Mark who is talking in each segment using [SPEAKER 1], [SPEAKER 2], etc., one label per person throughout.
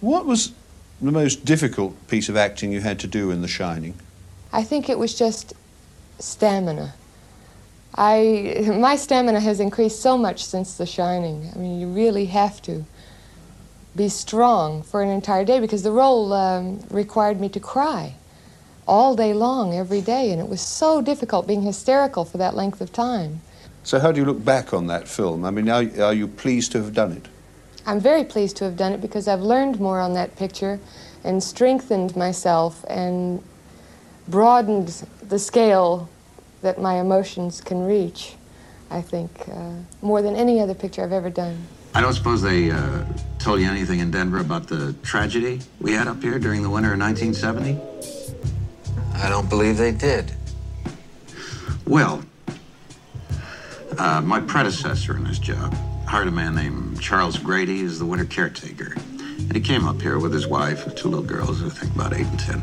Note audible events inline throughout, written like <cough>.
[SPEAKER 1] What was the most difficult piece of acting you had to do in The Shining?
[SPEAKER 2] I think it was just stamina. I my stamina has increased so much since The Shining. I mean, you really have to be strong for an entire day because the role um, required me to cry all day long, every day, and it was so difficult being hysterical for that length of time.
[SPEAKER 1] So, how do you look back on that film? I mean, are, are you pleased to have done it?
[SPEAKER 2] I'm very pleased to have done it because I've learned more on that picture and strengthened myself and broadened the scale that my emotions can reach, I think, uh, more than any other picture I've ever done.
[SPEAKER 3] I don't suppose they uh, told you anything in Denver about the tragedy we had up here during the winter of 1970?
[SPEAKER 4] I don't believe they did.
[SPEAKER 3] Well, uh, my predecessor in this job hired a man named Charles Grady as the winter caretaker. And he came up here with his wife and two little girls, I think about eight and ten.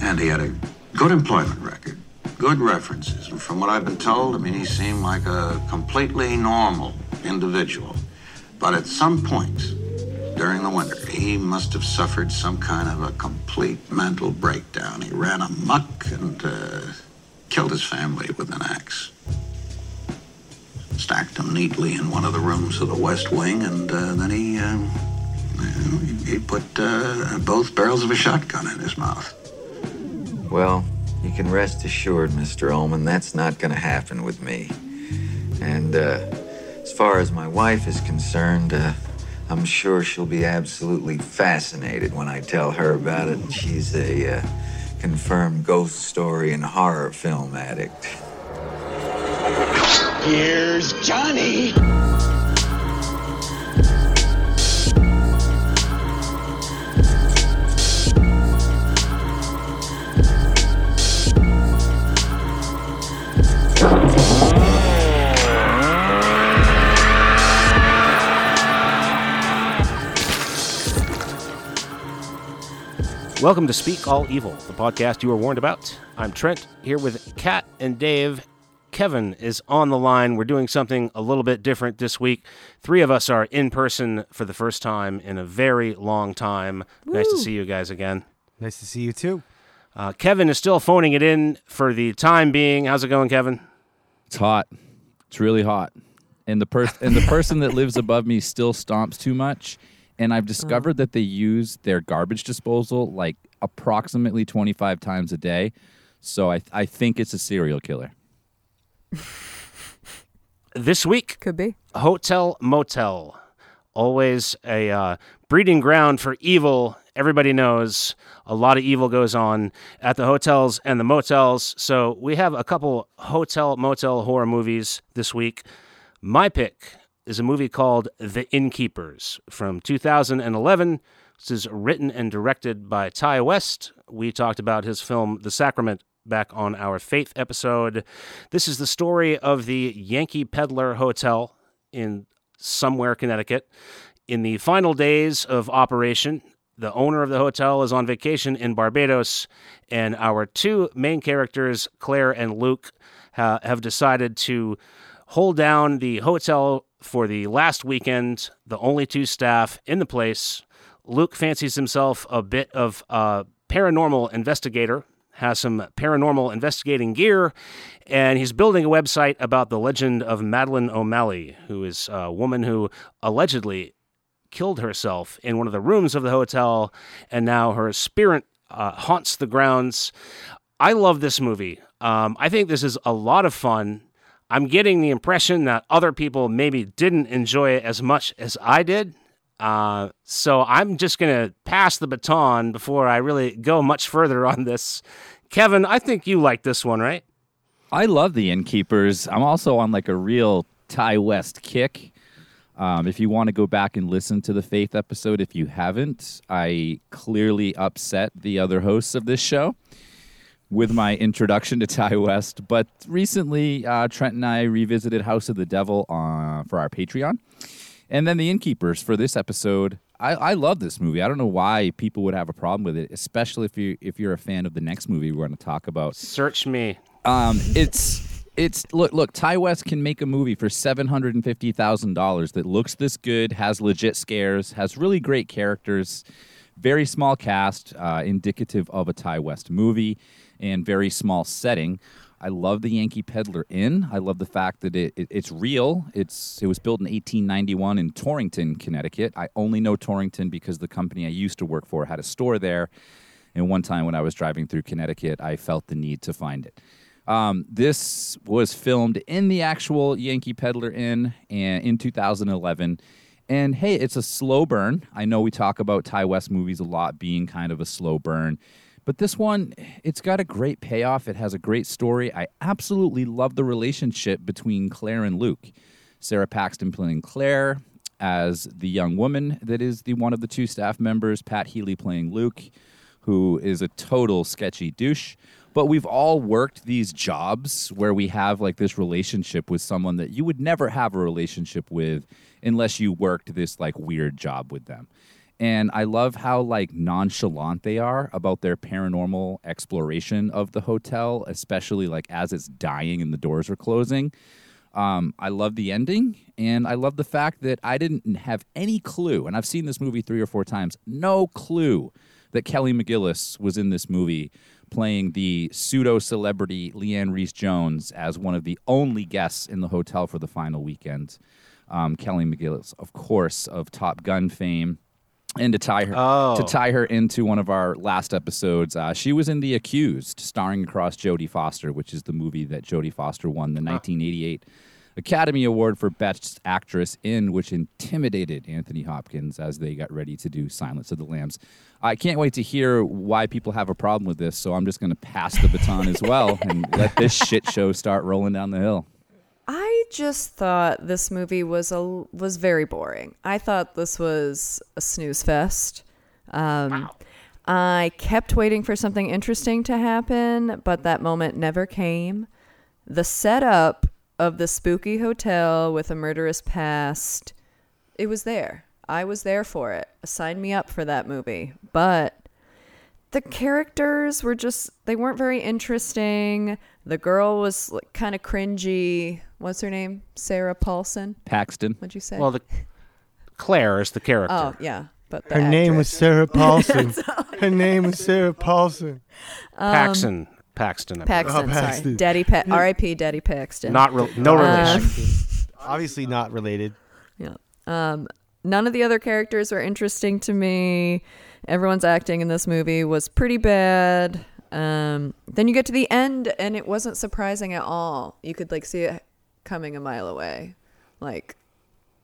[SPEAKER 3] And he had a good employment record, good references. And from what I've been told, I mean, he seemed like a completely normal individual. But at some point during the winter, he must have suffered some kind of a complete mental breakdown. He ran amuck and uh, killed his family with an axe. Stacked them neatly in one of the rooms of the West Wing, and uh, then he, uh, he put uh, both barrels of a shotgun in his mouth.
[SPEAKER 4] Well, you can rest assured, Mr. Ullman, that's not going to happen with me. And uh, as far as my wife is concerned, uh, I'm sure she'll be absolutely fascinated when I tell her about it. She's a confirmed ghost story and horror film addict.
[SPEAKER 5] Here's Johnny.
[SPEAKER 6] Welcome to Speak All Evil, the podcast you were warned about. I'm Trent, here with Kat and Dave. Kevin is on the line. We're doing something a little bit different this week. Three of us are in person for the first time in a very long time. Nice to see you guys again.
[SPEAKER 7] Nice to see you too.
[SPEAKER 6] Uh, Kevin is still phoning it in for the time being. How's it going, Kevin?
[SPEAKER 8] It's hot. It's really hot. And the person and the person that lives above me still stomps too much. And I've discovered that they use their garbage disposal like approximately 25 times a day. So I I think it's a serial killer.
[SPEAKER 6] This week,
[SPEAKER 9] Could be.
[SPEAKER 6] Hotel Motel. Always a uh, breeding ground for evil. Everybody knows a lot of evil goes on at the hotels and the motels. So we have a couple hotel motel horror movies this week. My pick is a movie called The Innkeepers from 2011. This is written and directed by Ti West. We talked about his film The Sacrament back on our Faith episode. This is the story of the Yankee Peddler Hotel in somewhere Connecticut. In the final days of operation, the owner of the hotel is on vacation in Barbados, and our two main characters, Claire and Luke, ha- have decided to hold down the hotel for the last weekend, the only two staff in the place. Luke fancies himself a bit of a paranormal investigator, has some paranormal investigating gear, and he's building a website about the legend of Madeline O'Malley, who is a woman who allegedly killed herself in one of the rooms of the hotel, and now her spirit uh, haunts the grounds. I love this movie. Um, I think this is a lot of fun. I'm getting the impression that other people maybe didn't enjoy it as much as I did. Uh, so I'm just going to pass the baton before I really go much further on this. Kevin, I think you like this one, right?
[SPEAKER 8] I love the innkeepers. I'm also on like a real Ti West kick. Um, if you want to go back and listen to the Faith episode, if you haven't, I clearly upset the other hosts of this show with my introduction to Ti West. But recently, uh, Trent and I revisited House of the Devil uh, for our Patreon. And then The Innkeepers for this episode. I, I love this movie. I don't know why people would have a problem with it, especially if you if you're a fan of the next movie we're going to talk about.
[SPEAKER 6] Search me.
[SPEAKER 8] Um, it's it's look look. Ti West can make a movie for seven hundred and fifty thousand dollars that looks this good, has legit scares, has really great characters, very small cast, uh, indicative of a Ti West movie, and very small setting. I love the Yankee Peddler Inn. I love the fact that it, it, it's real. It's it was built in 1891 in Torrington, Connecticut. I only know Torrington because the company I used to work for had a store there. And one time when I was driving through Connecticut, I felt the need to find it. Um, this was filmed in the actual Yankee Peddler Inn and in 2011. And hey, it's a slow burn. I know we talk about Ti West movies a lot being kind of a slow burn. But this one, it's got a great payoff. It has a great story. I absolutely love the relationship between Claire and Luke. Sara Paxton playing Claire as the young woman that is the one of the two staff members, Pat Healy playing Luke, who is a total sketchy douche. But we've all worked these jobs where we have like this relationship with someone that you would never have a relationship with unless you worked this like weird job with them and I love how like nonchalant they are about their paranormal exploration of the hotel, especially like as it's dying and the doors are closing. Um, I love the ending, and I love the fact that I didn't have any clue, and I've seen this movie three or four times, no clue that Kelly McGillis was in this movie playing the pseudo celebrity Leanne Reese Jones as one of the only guests in the hotel for the final weekend. Um, Kelly McGillis, of course, of Top Gun fame and to tie her
[SPEAKER 6] Oh.
[SPEAKER 8] to tie her into one of our last episodes, uh, she was in The Accused, starring across Jodie Foster, which is the movie that Jodie Foster won the 1988 Academy Award for Best Actress in, which intimidated Anthony Hopkins as they got ready to do Silence of the Lambs. I can't wait to hear why people have a problem with this, so I'm just going to pass the baton as well and let this shit show start rolling down the hill.
[SPEAKER 7] Just thought this movie was a was very boring. I thought this was a snooze fest. Um, I kept waiting for something interesting to happen, but that moment never came. The setup of the spooky hotel with a murderous past, it was there. I was there for it. Sign me up for that movie. But the characters were just they weren't very interesting. The girl was like, kind of cringy. What's her name? Sarah Paulson.
[SPEAKER 8] Paxton.
[SPEAKER 7] What'd you say?
[SPEAKER 6] Well, the Claire is the character.
[SPEAKER 7] oh yeah, but the
[SPEAKER 9] Her name was. Sarah <laughs> Paulson. Her name was Sarah Paulson.
[SPEAKER 6] Paxton. Paxton. I believe.
[SPEAKER 7] Paxton.
[SPEAKER 9] Oh,
[SPEAKER 7] sorry,
[SPEAKER 9] Paxton.
[SPEAKER 7] Daddy Pa- R.I.P. Daddy Paxton.
[SPEAKER 6] Not re- no
[SPEAKER 7] Uh,
[SPEAKER 6] relation. <laughs>
[SPEAKER 9] Obviously not related.
[SPEAKER 7] Yeah. Um, none of the other characters were interesting to me. Everyone's acting in this movie was pretty bad. Um, then you get to the end, and it wasn't surprising at all. You could like see it coming a mile away. Like,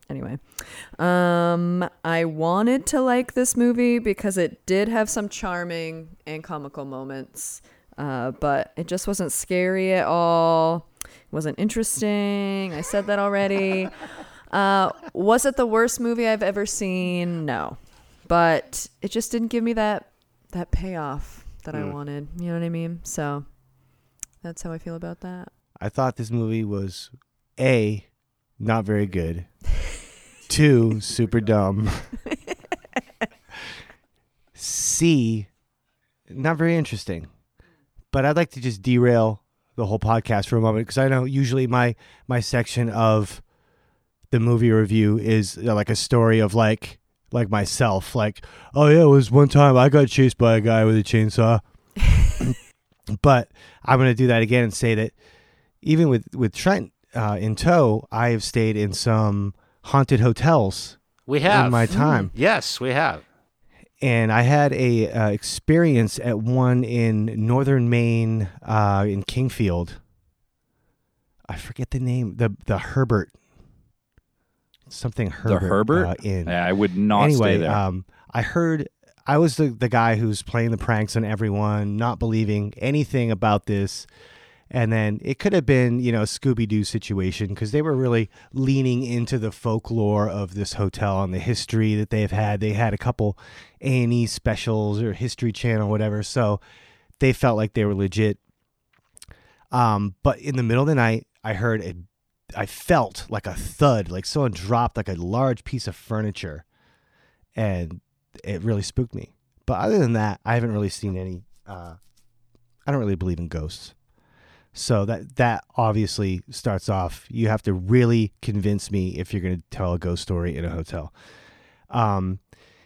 [SPEAKER 7] anyway, um, I wanted to like this movie because it did have some charming and comical moments, uh, but it just wasn't scary at all. It wasn't interesting. I said that already. <laughs> Uh, was it the worst movie I've ever seen? No, but it just didn't give me that that payoff that I wanted. You know what I mean? So that's how I feel about that.
[SPEAKER 9] I thought this movie was A, not very good. <laughs> Two, super dumb. C, not very interesting. But I'd like to just derail the whole podcast for a moment because I know usually my my section of the movie review is uh, like a story of like like myself like oh yeah it was one time I got chased by a guy with a chainsaw <laughs> but I'm to do that again and say that even with with Trent uh, in tow, I have stayed in some haunted hotels
[SPEAKER 6] We have.
[SPEAKER 9] in my time,
[SPEAKER 6] yes, we have.
[SPEAKER 9] and I had a uh, experience at one in northern Maine, uh, in Kingfield. I forget the name. the The Herbert, something Herbert.
[SPEAKER 8] the Herbert.
[SPEAKER 9] uh, Inn.
[SPEAKER 8] Yeah, I would not
[SPEAKER 9] anyway,
[SPEAKER 8] stay there.
[SPEAKER 9] um, I heard I was the the guy who's playing the pranks on everyone, not believing anything about this. And then it could have been, you know, a Scooby Doo situation because they were really leaning into the folklore of this hotel and the history that they've had. They had a couple A and E specials or History Channel, whatever. So they felt like they were legit. Um, but in the middle of the night, I heard a, I felt like a thud, like someone dropped like a large piece of furniture, and it really spooked me. But other than that, I haven't really seen any. Uh, I don't really believe in ghosts, so that that obviously starts off. You have to really convince me if you're going to tell a ghost story in a hotel. Um,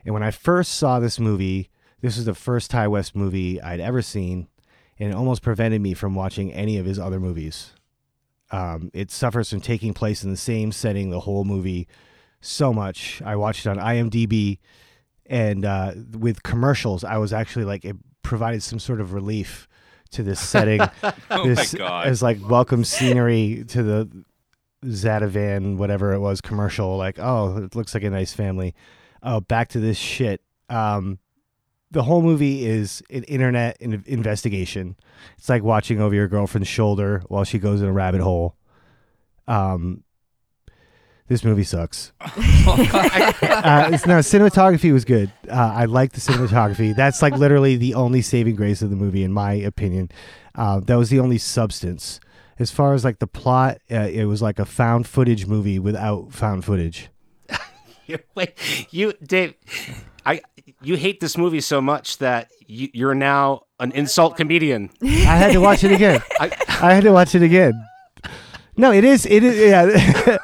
[SPEAKER 9] And when I first saw this movie, this was the first Ti West movie I'd ever seen, and it almost prevented me from watching any of his other movies. Um, it suffers from taking place in the same setting the whole movie so much. I watched it on IMDb, and uh, with commercials, I was actually like, it provided some sort of relief to this setting. <laughs>
[SPEAKER 8] Oh
[SPEAKER 9] this
[SPEAKER 8] my God.
[SPEAKER 9] as like welcome scenery to the Zatavan, whatever it was, commercial. Like, oh, it looks like a nice family. Oh, back to this shit. Um, the whole movie is an internet in- investigation. It's like watching over your girlfriend's shoulder while she goes in a rabbit hole. Um, this movie sucks. <laughs> uh, it's, no, cinematography was good. Uh, I like the cinematography. That's like literally the only saving grace of the movie, in my opinion. Uh, that was the only substance. As far as like the plot, uh, it was like a found footage movie without found footage. <laughs>
[SPEAKER 6] Wait, you, Dave, I, you hate this movie so much that you, you're now an insult comedian.
[SPEAKER 9] I had to watch it again. <laughs>
[SPEAKER 6] I,
[SPEAKER 9] I had to watch it again. No, it is. It is. Yeah.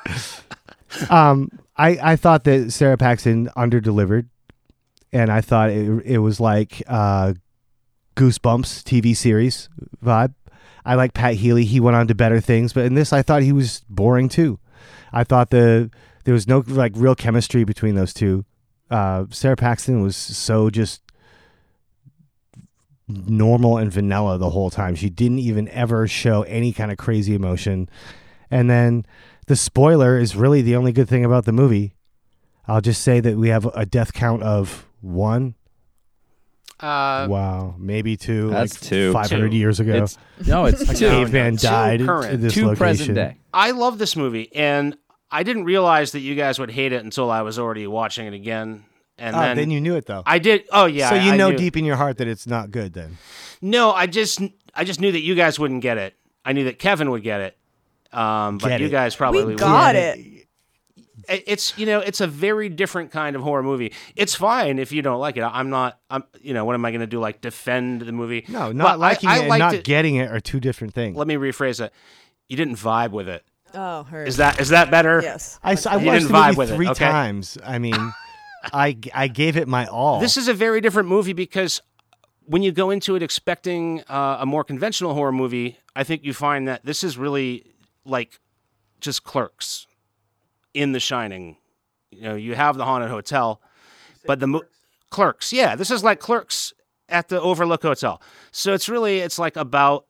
[SPEAKER 9] Um, I I thought that Sara Paxton underdelivered, and I thought it it was like uh, Goosebumps TV series vibe. I like Pat Healy. He went on to better things, but in this, I thought he was boring too. I thought the there was no like real chemistry between those two. Uh, Sara Paxton was so just normal and vanilla the whole time. She didn't even ever show any kind of crazy emotion. And then the spoiler is really the only good thing about the movie. I'll just say that we have a death count of one.
[SPEAKER 6] uh,
[SPEAKER 9] wow, maybe two.
[SPEAKER 8] That's
[SPEAKER 9] like
[SPEAKER 8] two.
[SPEAKER 9] 500 years ago.
[SPEAKER 8] It's, no, it's <laughs>
[SPEAKER 9] a
[SPEAKER 8] two.
[SPEAKER 9] caveman
[SPEAKER 6] Two
[SPEAKER 9] died in-
[SPEAKER 6] current.
[SPEAKER 9] in this
[SPEAKER 8] Two
[SPEAKER 9] location.
[SPEAKER 8] present day.
[SPEAKER 6] I love this movie, and I didn't realize that you guys would hate it until I was already watching it again. And
[SPEAKER 9] Ah,
[SPEAKER 6] then,
[SPEAKER 9] then you knew it though.
[SPEAKER 6] I did. Oh yeah.
[SPEAKER 9] so you
[SPEAKER 6] I
[SPEAKER 9] know
[SPEAKER 6] knew-
[SPEAKER 9] deep in your heart that it's not good then.
[SPEAKER 6] No, I just I just knew that you guys wouldn't get it. I knew that Kevin would get it. Um, but
[SPEAKER 9] Get
[SPEAKER 6] you
[SPEAKER 9] it.
[SPEAKER 6] guys probably
[SPEAKER 7] we got
[SPEAKER 9] Yeah.
[SPEAKER 7] it.
[SPEAKER 6] It- It's you know it's a very different kind of horror movie. It's fine if you don't like it. I'm not. I'm you know what am I going to do? Like defend the movie?
[SPEAKER 9] No,
[SPEAKER 6] But
[SPEAKER 9] not liking
[SPEAKER 6] I, I
[SPEAKER 9] it and not
[SPEAKER 6] it.
[SPEAKER 9] getting it are two different things.
[SPEAKER 6] Let me rephrase it. You didn't vibe with it.
[SPEAKER 7] Oh, heard.
[SPEAKER 6] Is that is that better?
[SPEAKER 7] Yes.
[SPEAKER 9] I,
[SPEAKER 6] You
[SPEAKER 9] watched
[SPEAKER 6] didn't
[SPEAKER 9] the
[SPEAKER 6] vibe
[SPEAKER 9] movie
[SPEAKER 6] with it,
[SPEAKER 9] three
[SPEAKER 6] okay?
[SPEAKER 9] times. I mean, <laughs> I I gave it my all.
[SPEAKER 6] This is a very different movie because when you go into it expecting uh, a more conventional horror movie, I think you find that this is really like just Clerks in The Shining. You know, you have the haunted hotel, but the mo- Clerks, yeah, this is like Clerks at the Overlook Hotel. So it's really it's like about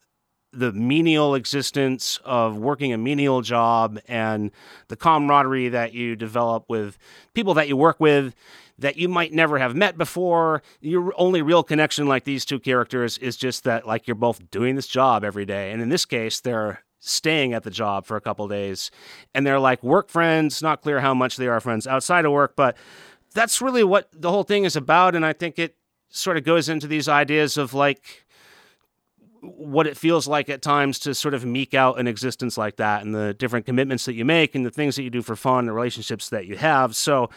[SPEAKER 6] the menial existence of working a menial job and the camaraderie that you develop with people that you work with that you might never have met before. Your only real connection, like these two characters, is just that like you're both doing this job every day. And in this case, they're staying at the job for a couple days and they're like work friends. Not clear how much they are friends outside of work, but that's really what the whole thing is about. And I think it sort of goes into these ideas of like what it feels like at times to sort of meek out an existence like that and the different commitments that you make and the things that you do for fun, the relationships that you have. So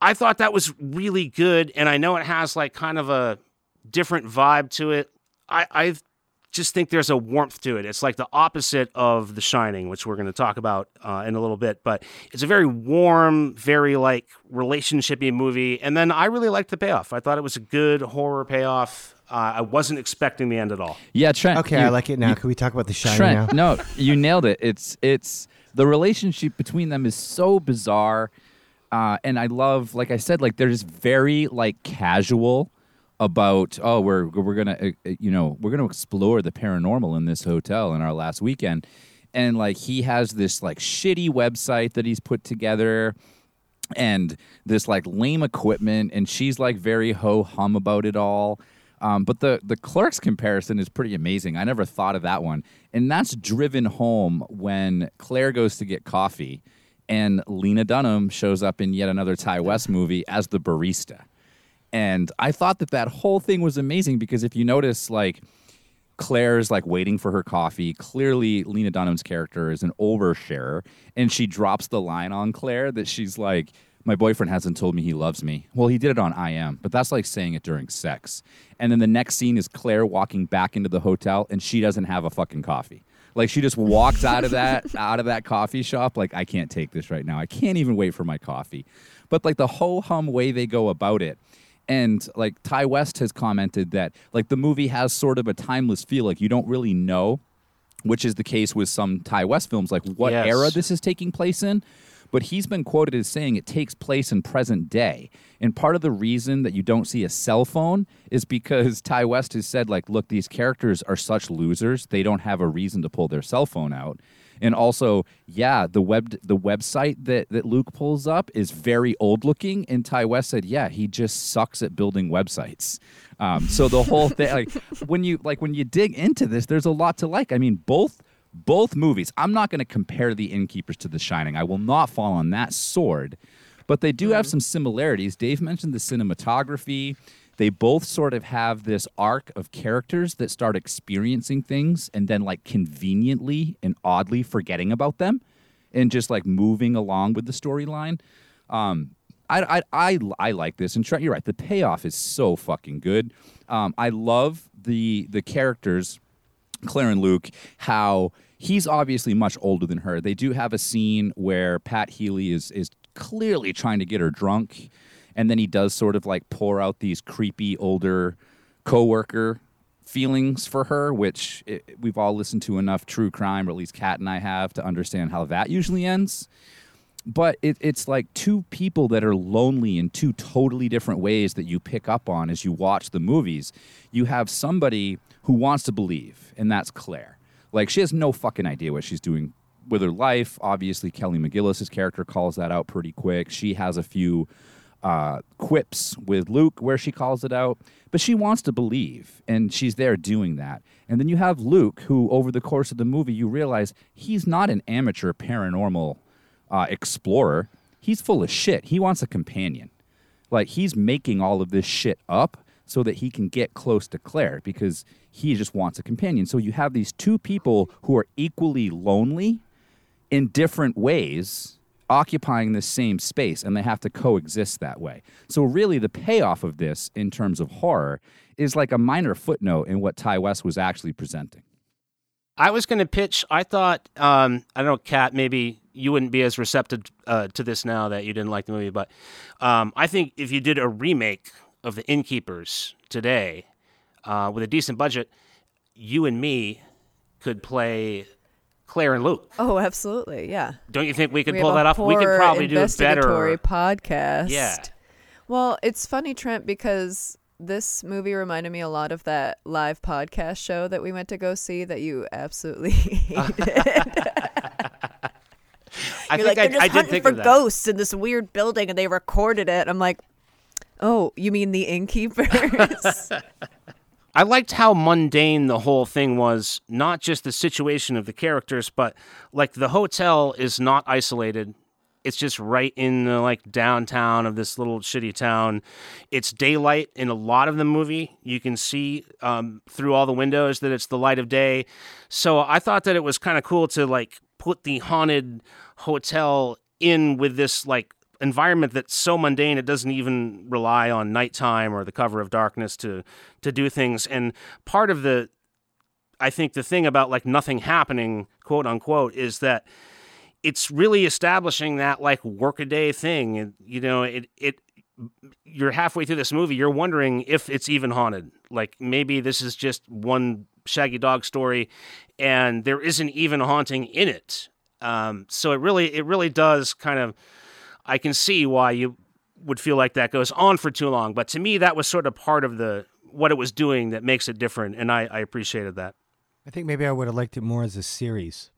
[SPEAKER 6] I thought that was really good. And I know it has like kind of a different vibe to it. I, I just think there's a warmth to it. It's like the opposite of The Shining, which we're going to talk about uh, in a little bit. But it's a very warm, very like relationshipy movie. And then I really liked the payoff. I thought it was a good horror payoff. Uh, I wasn't expecting the end at all.
[SPEAKER 8] Yeah, Trent.
[SPEAKER 9] okay,
[SPEAKER 8] you-
[SPEAKER 9] I like it now.
[SPEAKER 8] you-
[SPEAKER 9] Can we talk about the Shining
[SPEAKER 8] Trent,
[SPEAKER 9] now?
[SPEAKER 8] no, you nailed it. It's it's the relationship between them is so bizarre, uh, and I love, like I said, like they're just very like casual about oh we're we're gonna uh, you know we're gonna explore the paranormal in this hotel in our last weekend, and like he has this like shitty website that he's put together and this like lame equipment. And she's like very ho hum about it all. Um, but the the clerks comparison is pretty amazing. I never thought of that one. And that's driven home when claire goes to get coffee and lena dunham shows up in yet another ti west movie as the barista and i thought that that whole thing was amazing because if you notice like Claire's like waiting for her coffee. Clearly, Lena Dunham's character is an oversharer, and she drops the line on Claire that she's like, "My boyfriend hasn't told me he loves me." Well, he did it on IM, but that's like saying it during sex. And then the next scene is Claire walking back into the hotel, and she doesn't have a fucking coffee. Like she just walks out of that <laughs> out of that coffee shop like I can't take this right now. I can't even wait for my coffee. But like the ho hum way they go about it. And like Ti West has commented that like the movie has sort of a timeless feel like you don't really know which is the case with some Ti West films like what
[SPEAKER 6] Yes.
[SPEAKER 8] era this is taking place in. But he's been quoted as saying it takes place in present day. And part of the reason that you don't see a cell phone is because <laughs> Ti West has said, like, look, these characters are such losers, they don't have a reason to pull their cell phone out. And also, yeah, the web the website that, that Luke pulls up is very old looking. And Ti West said, yeah, he just sucks at building websites. Um, so the whole thing, like <laughs> when you like when you dig into this, there's a lot to like. I mean, both both movies. I'm not going to compare The Innkeepers to The Shining. I will not fall on that sword, but they do have some similarities. Dave mentioned the cinematography. They both sort of have this arc of characters that start experiencing things and then like conveniently and oddly forgetting about them and just like moving along with the storyline. Um, I, I, I, I like this, and Trent, you're right. The payoff is so fucking good. Um, I love the the characters Claire and Luke, how he's obviously much older than her. They do have a scene where Pat Healy is is clearly trying to get her drunk, and then he does sort of like pour out these creepy older coworker feelings for her, which it, we've all listened to enough true crime, or at least Kat and I have, to understand how that usually ends but it, it's like two people that are lonely in two totally different ways that you pick up on as you watch the movies. You have somebody who wants to believe, and that's Claire. Like she has no fucking idea what she's doing with her life. Obviously, Kelly McGillis's character calls that out pretty quick. She has a few uh, quips with Luke where she calls it out, but she wants to believe, and she's there doing that. And then you have Luke, who over the course of the movie, you realize he's not an amateur paranormal uh, explorer. He's full of shit. He wants a companion. Like he's making all of this shit up so that he can get close to Claire because he just wants a companion. So you have these two people who are equally lonely in different ways occupying the same space and they have to coexist that way. So really the payoff of this in terms of horror is like a minor footnote in what Ti West was actually presenting.
[SPEAKER 6] I was going to pitch. I thought, um, I don't know, Kat, maybe you wouldn't be as receptive uh, to this now that you didn't like the movie, but um, I think if you did a remake of The Innkeepers today uh, with a decent budget, you and me could play Claire and Luke.
[SPEAKER 7] Oh, absolutely. Yeah.
[SPEAKER 6] Don't you think we could
[SPEAKER 7] We
[SPEAKER 6] pull that off? We could probably do
[SPEAKER 7] investigatory
[SPEAKER 6] better.
[SPEAKER 7] podcast.
[SPEAKER 6] Yeah.
[SPEAKER 7] Well, it's funny, Trent, because this movie reminded me a lot of that live podcast show that we went to go see that you absolutely <laughs> hated. <laughs>
[SPEAKER 6] I
[SPEAKER 7] You're
[SPEAKER 6] think
[SPEAKER 7] like,
[SPEAKER 6] I,
[SPEAKER 7] they're just
[SPEAKER 6] I
[SPEAKER 7] hunting for ghosts in this weird building and they recorded it. I'm like, oh, you mean the innkeepers? <laughs>
[SPEAKER 6] I liked how mundane the whole thing was, not just the situation of the characters, but like the hotel is not isolated. It's just right in the like downtown of this little shitty town. It's daylight in a lot of the movie. You can see um, through all the windows that it's the light of day. So I thought that it was kind of cool to like put the haunted hotel in with this like environment that's so mundane it doesn't even rely on nighttime or the cover of darkness to to do things. And part of the i think the thing about like nothing happening quote unquote is that it's really establishing that like workaday thing. You know it it you're halfway through this movie you're wondering if it's even haunted. Like maybe this is just one shaggy dog story and there isn't even haunting in it. Um, so it really it really does kind of I can see why you would feel like that goes on for too long. But to me, that was sort of part of the what it was doing that makes it different, and I, I appreciated that.
[SPEAKER 9] I think maybe I would have liked it more as a series.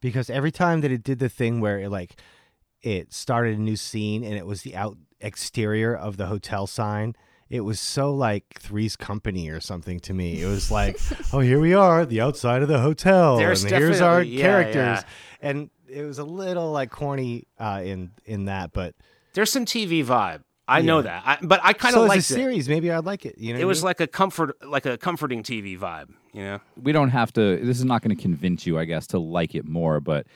[SPEAKER 9] Because every time that it did the thing where it like it started a new scene and it was the out exterior of the hotel sign, it was so like Three's Company or something to me. It was like, <laughs> oh, here we are, the outside of the hotel,
[SPEAKER 6] There's
[SPEAKER 9] and here's our
[SPEAKER 6] yeah,
[SPEAKER 9] characters,
[SPEAKER 6] yeah.
[SPEAKER 9] and it was a little like corny uh, in in that, but
[SPEAKER 6] There's some TV vibe. I know that, I, but I kind
[SPEAKER 9] so
[SPEAKER 6] of
[SPEAKER 9] as a
[SPEAKER 6] liked it.
[SPEAKER 9] series, maybe I'd like it. You know,
[SPEAKER 6] It was
[SPEAKER 9] mean?
[SPEAKER 6] like a comfort, like a comforting TV vibe. You know,
[SPEAKER 8] we don't have to this is not going to convince you i guess to like it more but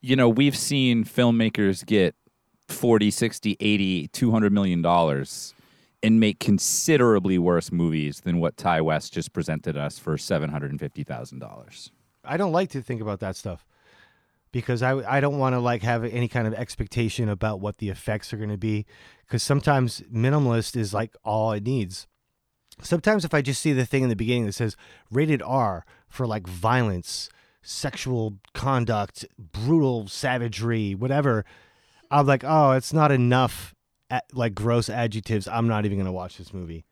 [SPEAKER 8] you know we've seen filmmakers get 40 60 80 200 million dollars and make considerably worse movies than what ti west just presented us for $750000
[SPEAKER 9] I don't like to think about that stuff because I I don't want to like have any kind of expectation about what the effects are going to be because sometimes minimalist is like all it needs. Sometimes if I just see the thing in the beginning that says rated R for like violence, sexual conduct, brutal savagery, whatever, I'm like, oh, it's not enough like gross adjectives. I'm not even going to watch this movie.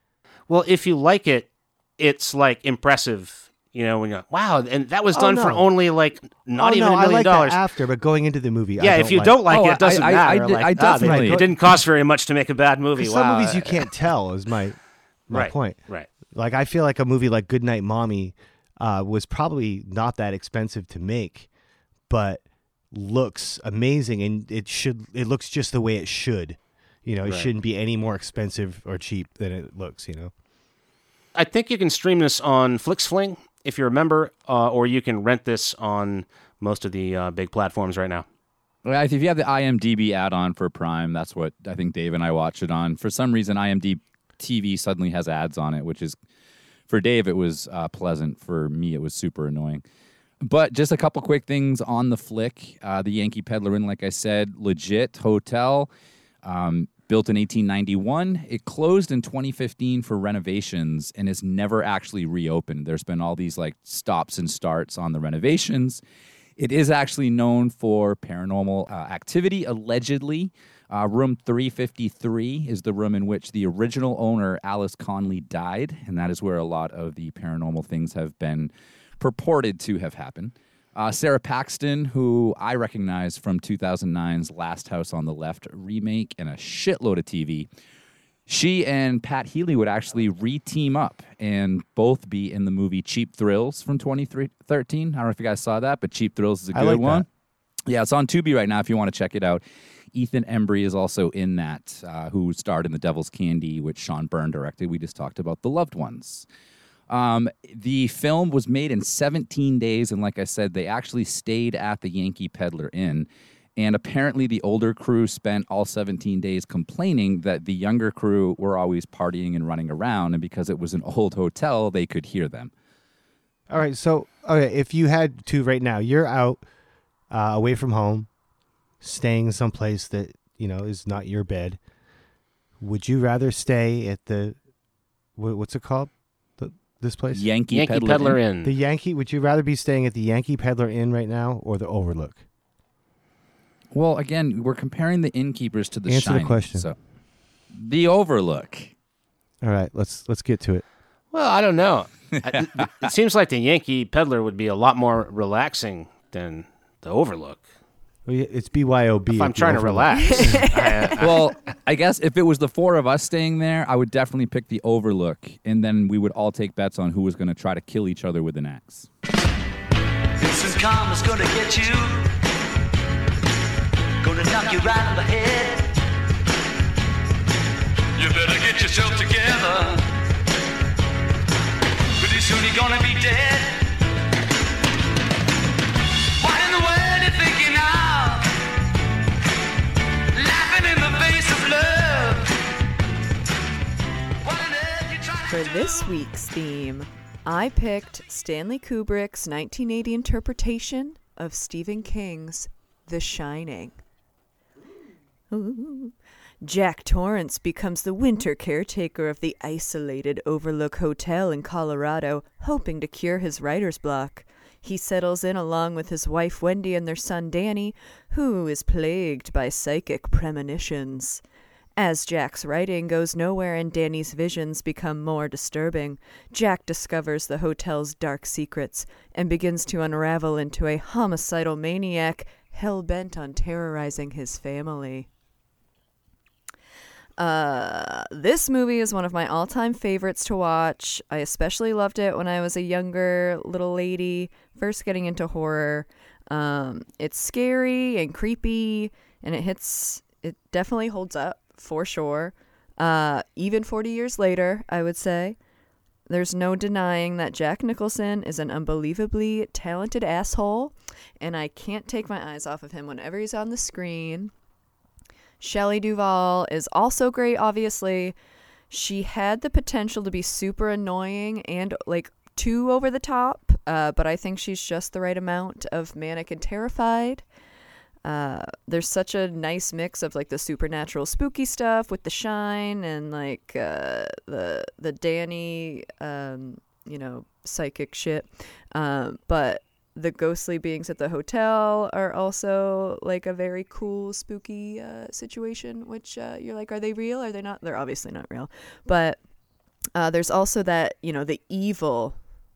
[SPEAKER 6] Well, if you like it, it's like impressive. You know, when you're like, wow, and that was
[SPEAKER 9] Oh,
[SPEAKER 6] done for only like not
[SPEAKER 9] oh,
[SPEAKER 6] even
[SPEAKER 9] no,
[SPEAKER 6] a
[SPEAKER 9] I
[SPEAKER 6] million
[SPEAKER 9] like
[SPEAKER 6] dollars.
[SPEAKER 9] that after, but going into the movie,
[SPEAKER 6] yeah,
[SPEAKER 9] don't
[SPEAKER 6] if you
[SPEAKER 9] like.
[SPEAKER 6] don't like
[SPEAKER 8] Oh,
[SPEAKER 6] it, it doesn't
[SPEAKER 8] I- I-
[SPEAKER 6] matter.
[SPEAKER 8] I did-
[SPEAKER 6] like,
[SPEAKER 8] I
[SPEAKER 6] ah, they- it didn't cost very much to make a bad movie.
[SPEAKER 9] 'Cause some movies you can't tell is my my <laughs>
[SPEAKER 6] right,
[SPEAKER 9] point.
[SPEAKER 6] Right.
[SPEAKER 9] Like I feel like a movie like Goodnight Mommy uh, was probably not that expensive to make, but looks amazing and it should it looks just the way it should. You know, it
[SPEAKER 6] Right.
[SPEAKER 9] shouldn't be any more expensive or cheap than it looks. You know.
[SPEAKER 6] I think you can stream this on FlixFling if you're a member, uh, or you can rent this on most of the uh, big platforms right now.
[SPEAKER 8] Well, if you have the IMDb add-on for Prime, that's what I think Dave and I watched it on. For some reason, IMDb TV suddenly has ads on it, which is for Dave it was uh, pleasant. For me, it was super annoying. But just a couple quick things on the flick. Uh, the Yankee Peddler Inn, like I said, legit hotel. Um, built in 1891. It closed in 2015 for renovations and is never actually reopened. There's been all these like stops and starts on the renovations. It is actually known for paranormal uh, activity, allegedly. Uh, room 353 is the room in which the original owner, Alice Conley, died, and that is where a lot of the paranormal things have been purported to have happened. Uh, Sara Paxton, who I recognize from 2009's Last House on the Left remake and a shitload of TV, she and Pat Healy would actually re-team up and both be in the movie Cheap Thrills from 2013. I don't know if you guys saw that, but Cheap Thrills is a
[SPEAKER 9] I
[SPEAKER 8] good
[SPEAKER 9] like that.
[SPEAKER 8] one. Yeah, it's on Tubi right now if you want to check it out. Ethan Embry is also in that, uh, who starred in The Devil's Candy, which Sean Byrne directed. We just talked about The Loved Ones. Um, the film was made in 17 days, and like I said, they actually stayed at the Yankee Peddler Inn. And apparently, the older crew spent all 17 days complaining that the younger crew were always partying and running around, and because it was an <laughs> old hotel, they could hear them.
[SPEAKER 9] All right, so okay, if you had to right now, you're out uh, away from home, staying someplace that you know is not your bed. Would you rather stay at the what's it called? The, this place,
[SPEAKER 8] Yankee,
[SPEAKER 6] Yankee
[SPEAKER 8] Peddler,
[SPEAKER 6] Peddler
[SPEAKER 8] Inn.
[SPEAKER 6] Inn.
[SPEAKER 9] the Yankee. Would you rather be staying at the Yankee Peddler Inn right now or the Overlook?
[SPEAKER 8] Well, again, we're comparing the innkeepers to the
[SPEAKER 9] Answer the question.
[SPEAKER 8] So, the Overlook.
[SPEAKER 9] All right, let's let's get to it.
[SPEAKER 6] Well, I don't know. <laughs> I- it seems like the Yankee Peddler would be a lot more relaxing than the Overlook.
[SPEAKER 9] Well, It's BYOB.
[SPEAKER 6] If I'm
[SPEAKER 9] the
[SPEAKER 6] trying to relax. <laughs> I- I-
[SPEAKER 8] well, I guess if it was the four of us staying there, I would definitely pick the Overlook, and then we would all take bets on who was going to try to kill each other with an axe.
[SPEAKER 5] Instant karma's gonna get you. Gonna knock you right on the head. You better get yourself together. Pretty soon you're gonna be dead.
[SPEAKER 7] For this week's theme, I picked Stanley Kubrick's 1980 interpretation of Stephen King's The Shining. Ooh. Jack Torrance becomes the winter caretaker of the isolated Overlook Hotel in Colorado, hoping to cure his writer's block. He settles in along with his wife Wendy and their son Danny, who is plagued by psychic premonitions. As Jack's writing goes nowhere and Danny's visions become more disturbing, Jack discovers the hotel's dark secrets and begins to unravel into a homicidal maniac hell bent on terrorizing his family. Uh, this movie is one of my all-time favorites to watch. I especially loved it when I was a younger little lady, first getting into horror. Um, it's scary and creepy, and it hits. It definitely holds up for sure. Uh, even 40 years later, I would say. There's no denying that Jack Nicholson is an unbelievably talented asshole, and I can't take my eyes off of him whenever he's on the screen. Shelley Duvall is also great, obviously. She had the potential to be super annoying and like too over the top, uh, but I think she's just the right amount of manic and terrified. Uh, there's such a nice mix of like the supernatural spooky stuff with the shine and like uh, the the Danny um, you know psychic shit. Um, but the ghostly beings at the hotel are also like a very cool spooky uh, situation which uh, you're like are they real? Are they not? They're obviously not real. But uh, there's also that you know the evil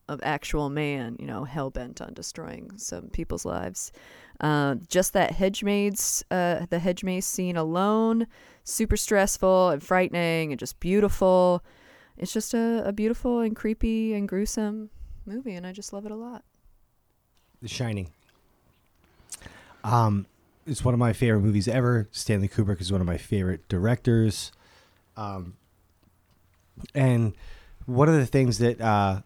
[SPEAKER 7] of actual man you know hell-bent on destroying some people's lives uh, just that hedge uh, the hedge maze scene alone super stressful and frightening and just beautiful it's just a, a beautiful and creepy and gruesome movie and i just love it a lot
[SPEAKER 9] The Shining. Um, it's one of my favorite movies ever. Stanley Kubrick is one of my favorite directors. Um, and one of the things that uh,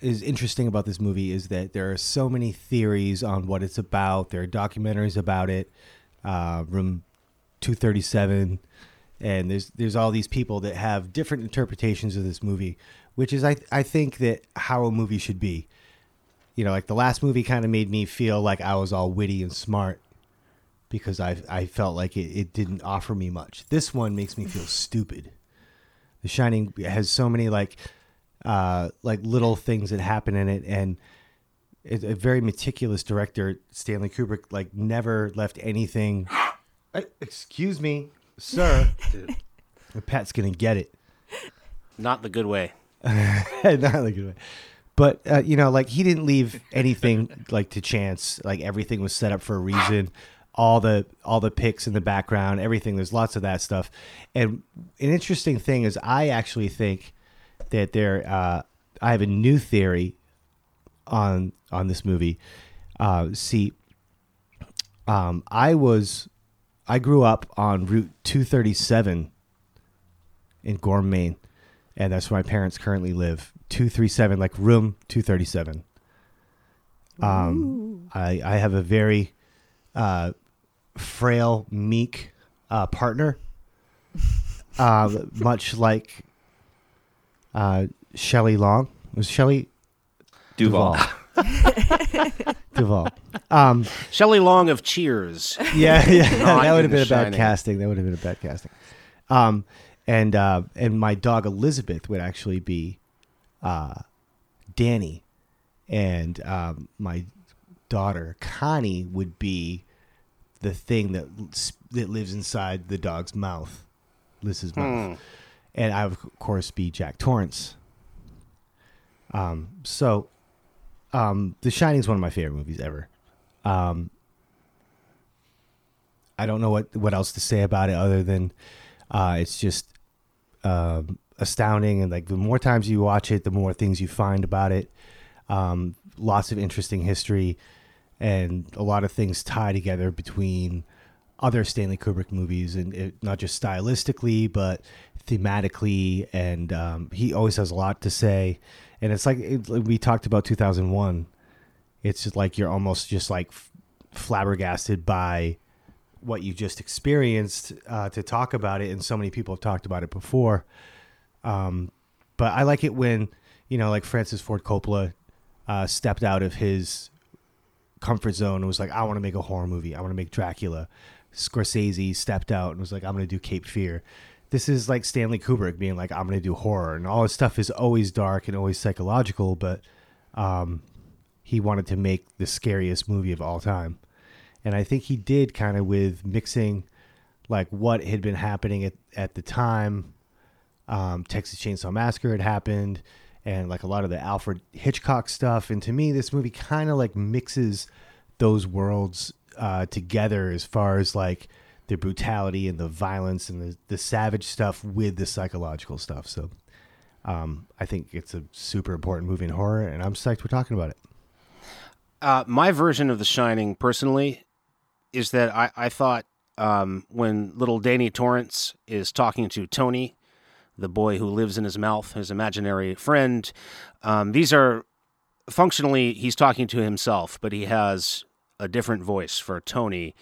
[SPEAKER 9] is interesting about this movie is that there are so many theories on what it's about. There are documentaries about it. Uh, Room 237 and there's there's all these people that have different interpretations of this movie, which is I I think that how a movie should be. You know, like the last movie kind of made me feel like I was all witty and smart because I I felt like it, it didn't offer me much. This one makes me feel stupid. The Shining has so many like uh like little things that happen in it and it's a very meticulous director Stanley Kubrick like never left anything <gasps> Uh, excuse me sir <laughs> Pat's gonna get it
[SPEAKER 6] Not the good way. <laughs>
[SPEAKER 9] not the good way. But uh, you know, like he didn't leave anything <laughs> like to chance. Like everything was set up for a reason. All the all the picks in the background, everything. There's lots of that stuff. And an interesting thing is, I actually think that there. Uh, I have a new theory on on this movie. Uh, see, um, I was I grew up on Route 237 in Gorham, Maine, and that's where my parents currently live. 237, like room 237. Um, I I have a very uh, frail, meek uh, partner, <laughs> uh, much like uh, Shelley Long. Was Shelley
[SPEAKER 8] Duvall. <laughs> <laughs>
[SPEAKER 9] Duvall. Um,
[SPEAKER 6] Shelley Long of Cheers.
[SPEAKER 9] yeah, yeah, <laughs> that would have been a bad
[SPEAKER 6] Shining.
[SPEAKER 9] casting. That would have been a bad casting. Um, and uh, and my dog Elizabeth would actually be uh, Danny, and um, my daughter Connie would be the thing that that lives inside the dog's mouth, Liz's mouth, and I would of course be Jack Torrance. Um, so, um, The Shining is one of my favorite movies ever. Um, I don't know what what else to say about it other than uh, it's just um, astounding, and like the more times you watch it, the more things you find about it. Um, lots of interesting history, and a lot of things tie together between other Stanley Kubrick movies, and it, not just stylistically, but thematically. And um, he always has a lot to say. And it's like it, we talked about 2001. It's just like you're almost just like flabbergasted by what you just experienced uh, to talk about it, and so many people have talked about it before. Um, but I like it when you know, like Francis Ford Coppola uh, stepped out of his comfort zone and was like, "I want to make a horror movie. I want to make Dracula." Scorsese stepped out and was like, "I'm going to do Cape Fear." This is like Stanley Kubrick being like, "I'm going to do horror," and all his stuff is always dark and always psychological, but um, he wanted to make the scariest movie of all time and I think he did kind of with mixing like what had been happening at, at the time. Um, Texas Chainsaw Massacre had happened, and like a lot of the Alfred Hitchcock stuff. And to me, this movie kind of like mixes those worlds uh, together as far as like the brutality and the violence and the, the savage stuff with the psychological stuff. So um, I think it's a super important movie in horror, and I'm psyched we're talking about it.
[SPEAKER 6] Uh, my version of The Shining, personally, is that I, I thought um, when little Danny Torrance is talking to Tony, the boy who lives in his mouth, his imaginary friend, um, these are functionally he's talking to himself, but he has a different voice for Tony.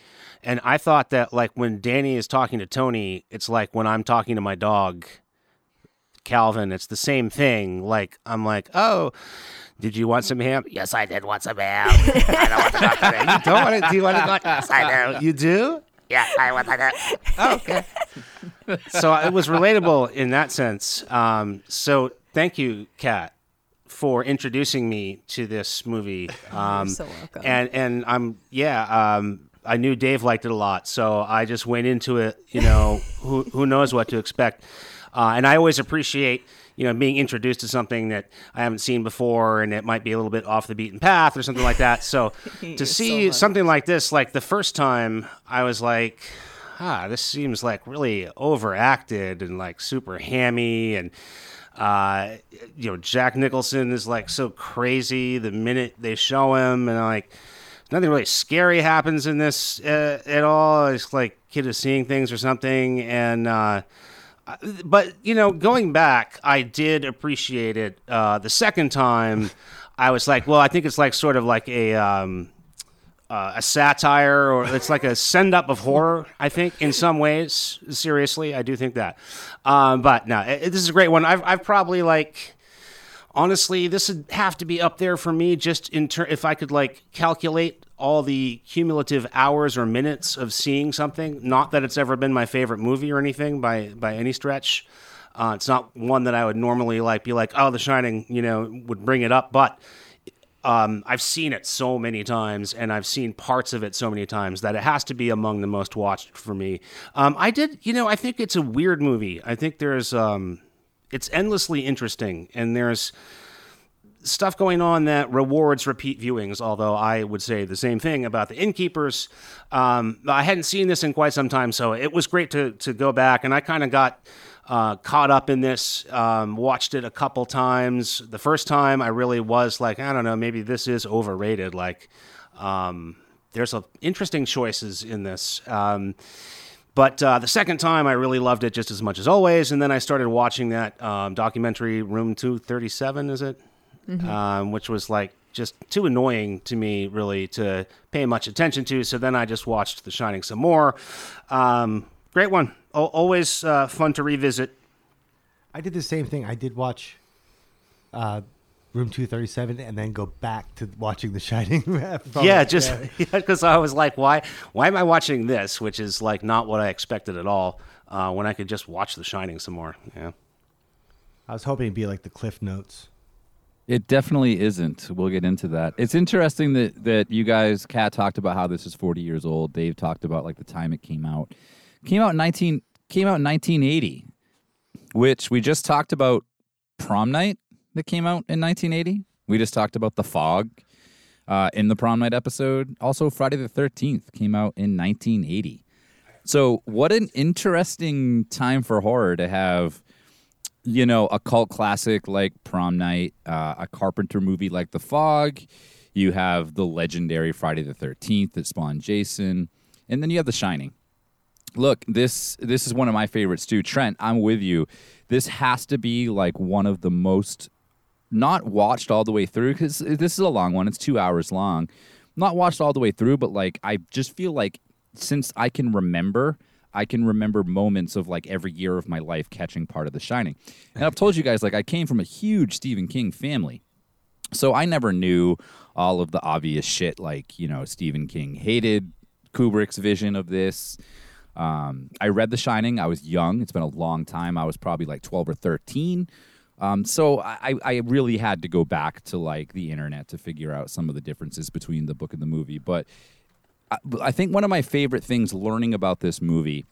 [SPEAKER 6] And I thought that like when Danny is talking to Tony, it's like when I'm talking to my dog, Calvin, it's the same thing. Like I'm like, oh, did you want some ham? Yes, I did want some ham. <laughs> I don't want to go today. You don't want to? Do you want to go? Yes, I do. You do? Yeah, I want to go. Oh, okay. so it was relatable in that sense. Um, so thank you, Kat, for introducing me to this movie. <laughs> Um,
[SPEAKER 7] so welcome.
[SPEAKER 6] And and I'm yeah. Um, I knew Dave liked it a lot, so I just went into it. You know, <laughs> who who knows what to expect. Uh, and I always appreciate you know being introduced to something that I haven't seen before, and it might be a little bit off the beaten path or something like that. So <laughs> to see something like this, like the first time, I was like, ah, this seems like really overacted and like super hammy and. Uh, you know, Jack Nicholson is like so crazy the minute they show him, and like nothing really scary happens in this uh, at all. It's like kid is seeing things or something, and uh, but you know, going back, I did appreciate it. Uh, the second time, I was like, well, I think it's like sort of like a. Um, uh, a satire, or it's like a send up of horror. I think in some ways, seriously, I do think that. Um, but no, it, this is a great one. I've, I've probably like honestly, this would have to be up there for me. Just in ter- if I could like calculate all the cumulative hours or minutes of seeing something. Not that it's ever been my favorite movie or anything by by any stretch. Uh, it's not one that I would normally like be like, oh, The Shining, you know, would bring it up, but. Um, I've seen it so many times, and I've seen parts of it so many times that it has to be among the most watched for me. Um, I did, you know, I think it's a weird movie. I think there's, um, it's endlessly interesting, and there's stuff going on that rewards repeat viewings. Although I would say the same thing about the Innkeepers. Um, I hadn't seen this in quite some time, so it was great to to go back, and I kind of got. Uh, caught up in this, um, watched it a couple times. The first time, I really was like, I don't know, maybe this is overrated. Like, um, there's a, interesting choices in this. Um, but uh, the second time, I really loved it just as much as always. And then I started watching that um, documentary, Room 237, is it? Um, which was like just too annoying to me, really, to pay much attention to. So then I just watched The Shining some more. Um, great one. Al always uh, fun to revisit.
[SPEAKER 9] I did the same thing. I did watch uh, Room 237 and then go back to watching The Shining. <laughs> from-
[SPEAKER 6] yeah, just because <laughs> I was like, why? Why am I watching this? Which is like not what I expected at all. Uh, when I could just watch The Shining some more. Yeah.
[SPEAKER 9] I was hoping it'd be like the Cliff Notes.
[SPEAKER 8] It definitely isn't. We'll get into that. It's interesting that that you guys, Kat talked about how this is 40 years old. Dave talked about like the time it came out. Came out in 19 came out in 1980, which we just talked about Prom Night that came out in 1980. We just talked about The Fog uh, in the Prom Night episode. Also, Friday the 13th came out in 1980. So, what an interesting time for horror to have you know, a cult classic like Prom Night, uh, a Carpenter movie like The Fog. You have the legendary Friday the Thirteenth that spawned Jason, and then you have The Shining. Look, this this is one of my favorites too. Trent, I'm with you. This has to be like one of the most not watched all the way through because this is a long one. It's two hours long. Not watched all the way through, but like I just feel like since I can remember, I can remember moments of like every year of my life catching part of The Shining. And I've told you guys like I came from a huge Stephen King family. So I never knew all of the obvious shit like, you know, Stephen King hated Kubrick's vision of this. Um, I read The Shining. I was young. It's been a long time. I was probably like 12 or 13. Um, so I, I really had to go back to like the internet to figure out some of the differences between the book and the movie. But I, I think one of my favorite things learning about this movie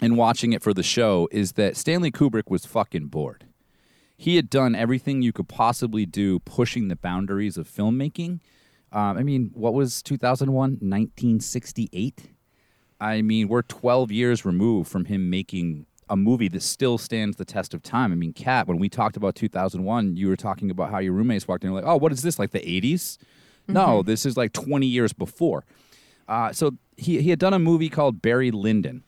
[SPEAKER 8] and watching it for the show is that Stanley Kubrick was fucking bored. He had done everything you could possibly do, pushing the boundaries of filmmaking. Um, I mean, what was 2001? 1968? I mean, we're 12 years removed from him making a movie that still stands the test of time. I mean, Kat, when we talked about 2001, you were talking about how your roommates walked in and were like, oh, what is this, like the 80s? No, this is like 20 years before. Uh, so he, he had done a movie called Barry Lyndon,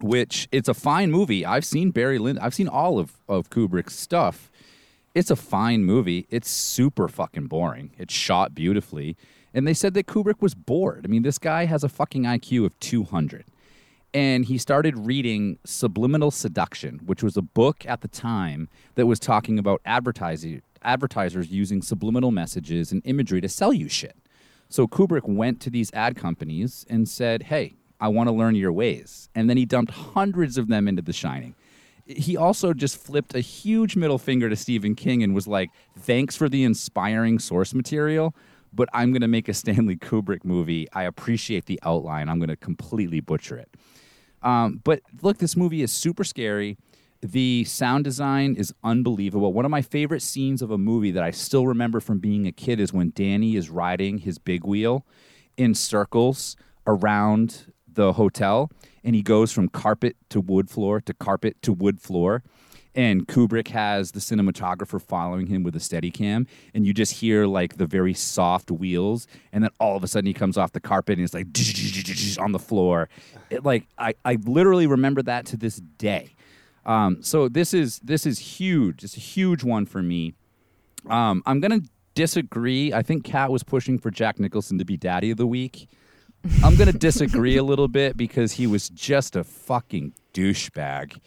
[SPEAKER 8] which it's a fine movie. I've seen Barry Lyndon. I've seen all of, of Kubrick's stuff. It's a fine movie. It's super fucking boring. It's shot beautifully. And they said that Kubrick was bored. I mean, this guy has a fucking IQ of 200. and he started reading Subliminal Seduction, which was a book at the time that was talking about advertisers using subliminal messages and imagery to sell you shit. So Kubrick went to these ad companies and said, "Hey, I want to learn your ways." And then he dumped hundreds of them into The Shining. He also just flipped a huge middle finger to Stephen King and was like, "Thanks for the inspiring source material." But I'm going to make a Stanley Kubrick movie. I appreciate the outline. I'm going to completely butcher it. Um, but look, this movie is super scary. The sound design is unbelievable. One of my favorite scenes of a movie that I still remember from being a kid is when Danny is riding his big wheel in circles around the hotel and he goes from carpet to wood floor to carpet to wood floor and Kubrick has the cinematographer following him with a Steadicam and you just hear like the very soft wheels and then all of a sudden he comes off the carpet and it's like <laughs> on the floor. It, like I, I literally remember that to this day. Um, so this is this is huge. It's a huge one for me. Um, i'm gonna disagree. I think kat was pushing for jack nicholson to be daddy of the week i'm gonna disagree a little bit because he was just a fucking douchebag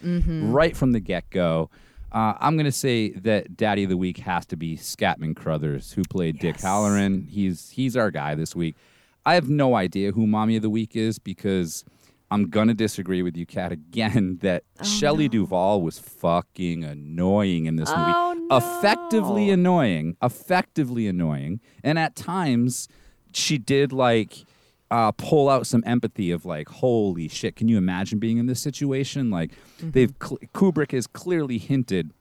[SPEAKER 8] right from the get-go uh, I'm going to say that Daddy of the Week has to be Scatman Crothers, who played Dick Hallorann. He's he's our guy this week. I have no idea who Mommy of the Week is because I'm gonna disagree with you, Kat, again. <laughs> That Shelley Duvall was fucking annoying in this movie.
[SPEAKER 7] Oh, no.
[SPEAKER 8] Effectively annoying. Effectively annoying. And at times, she did like uh, pull out some empathy of like, holy shit, can you imagine being in this situation? Like, they've cl- Kubrick has clearly hinted,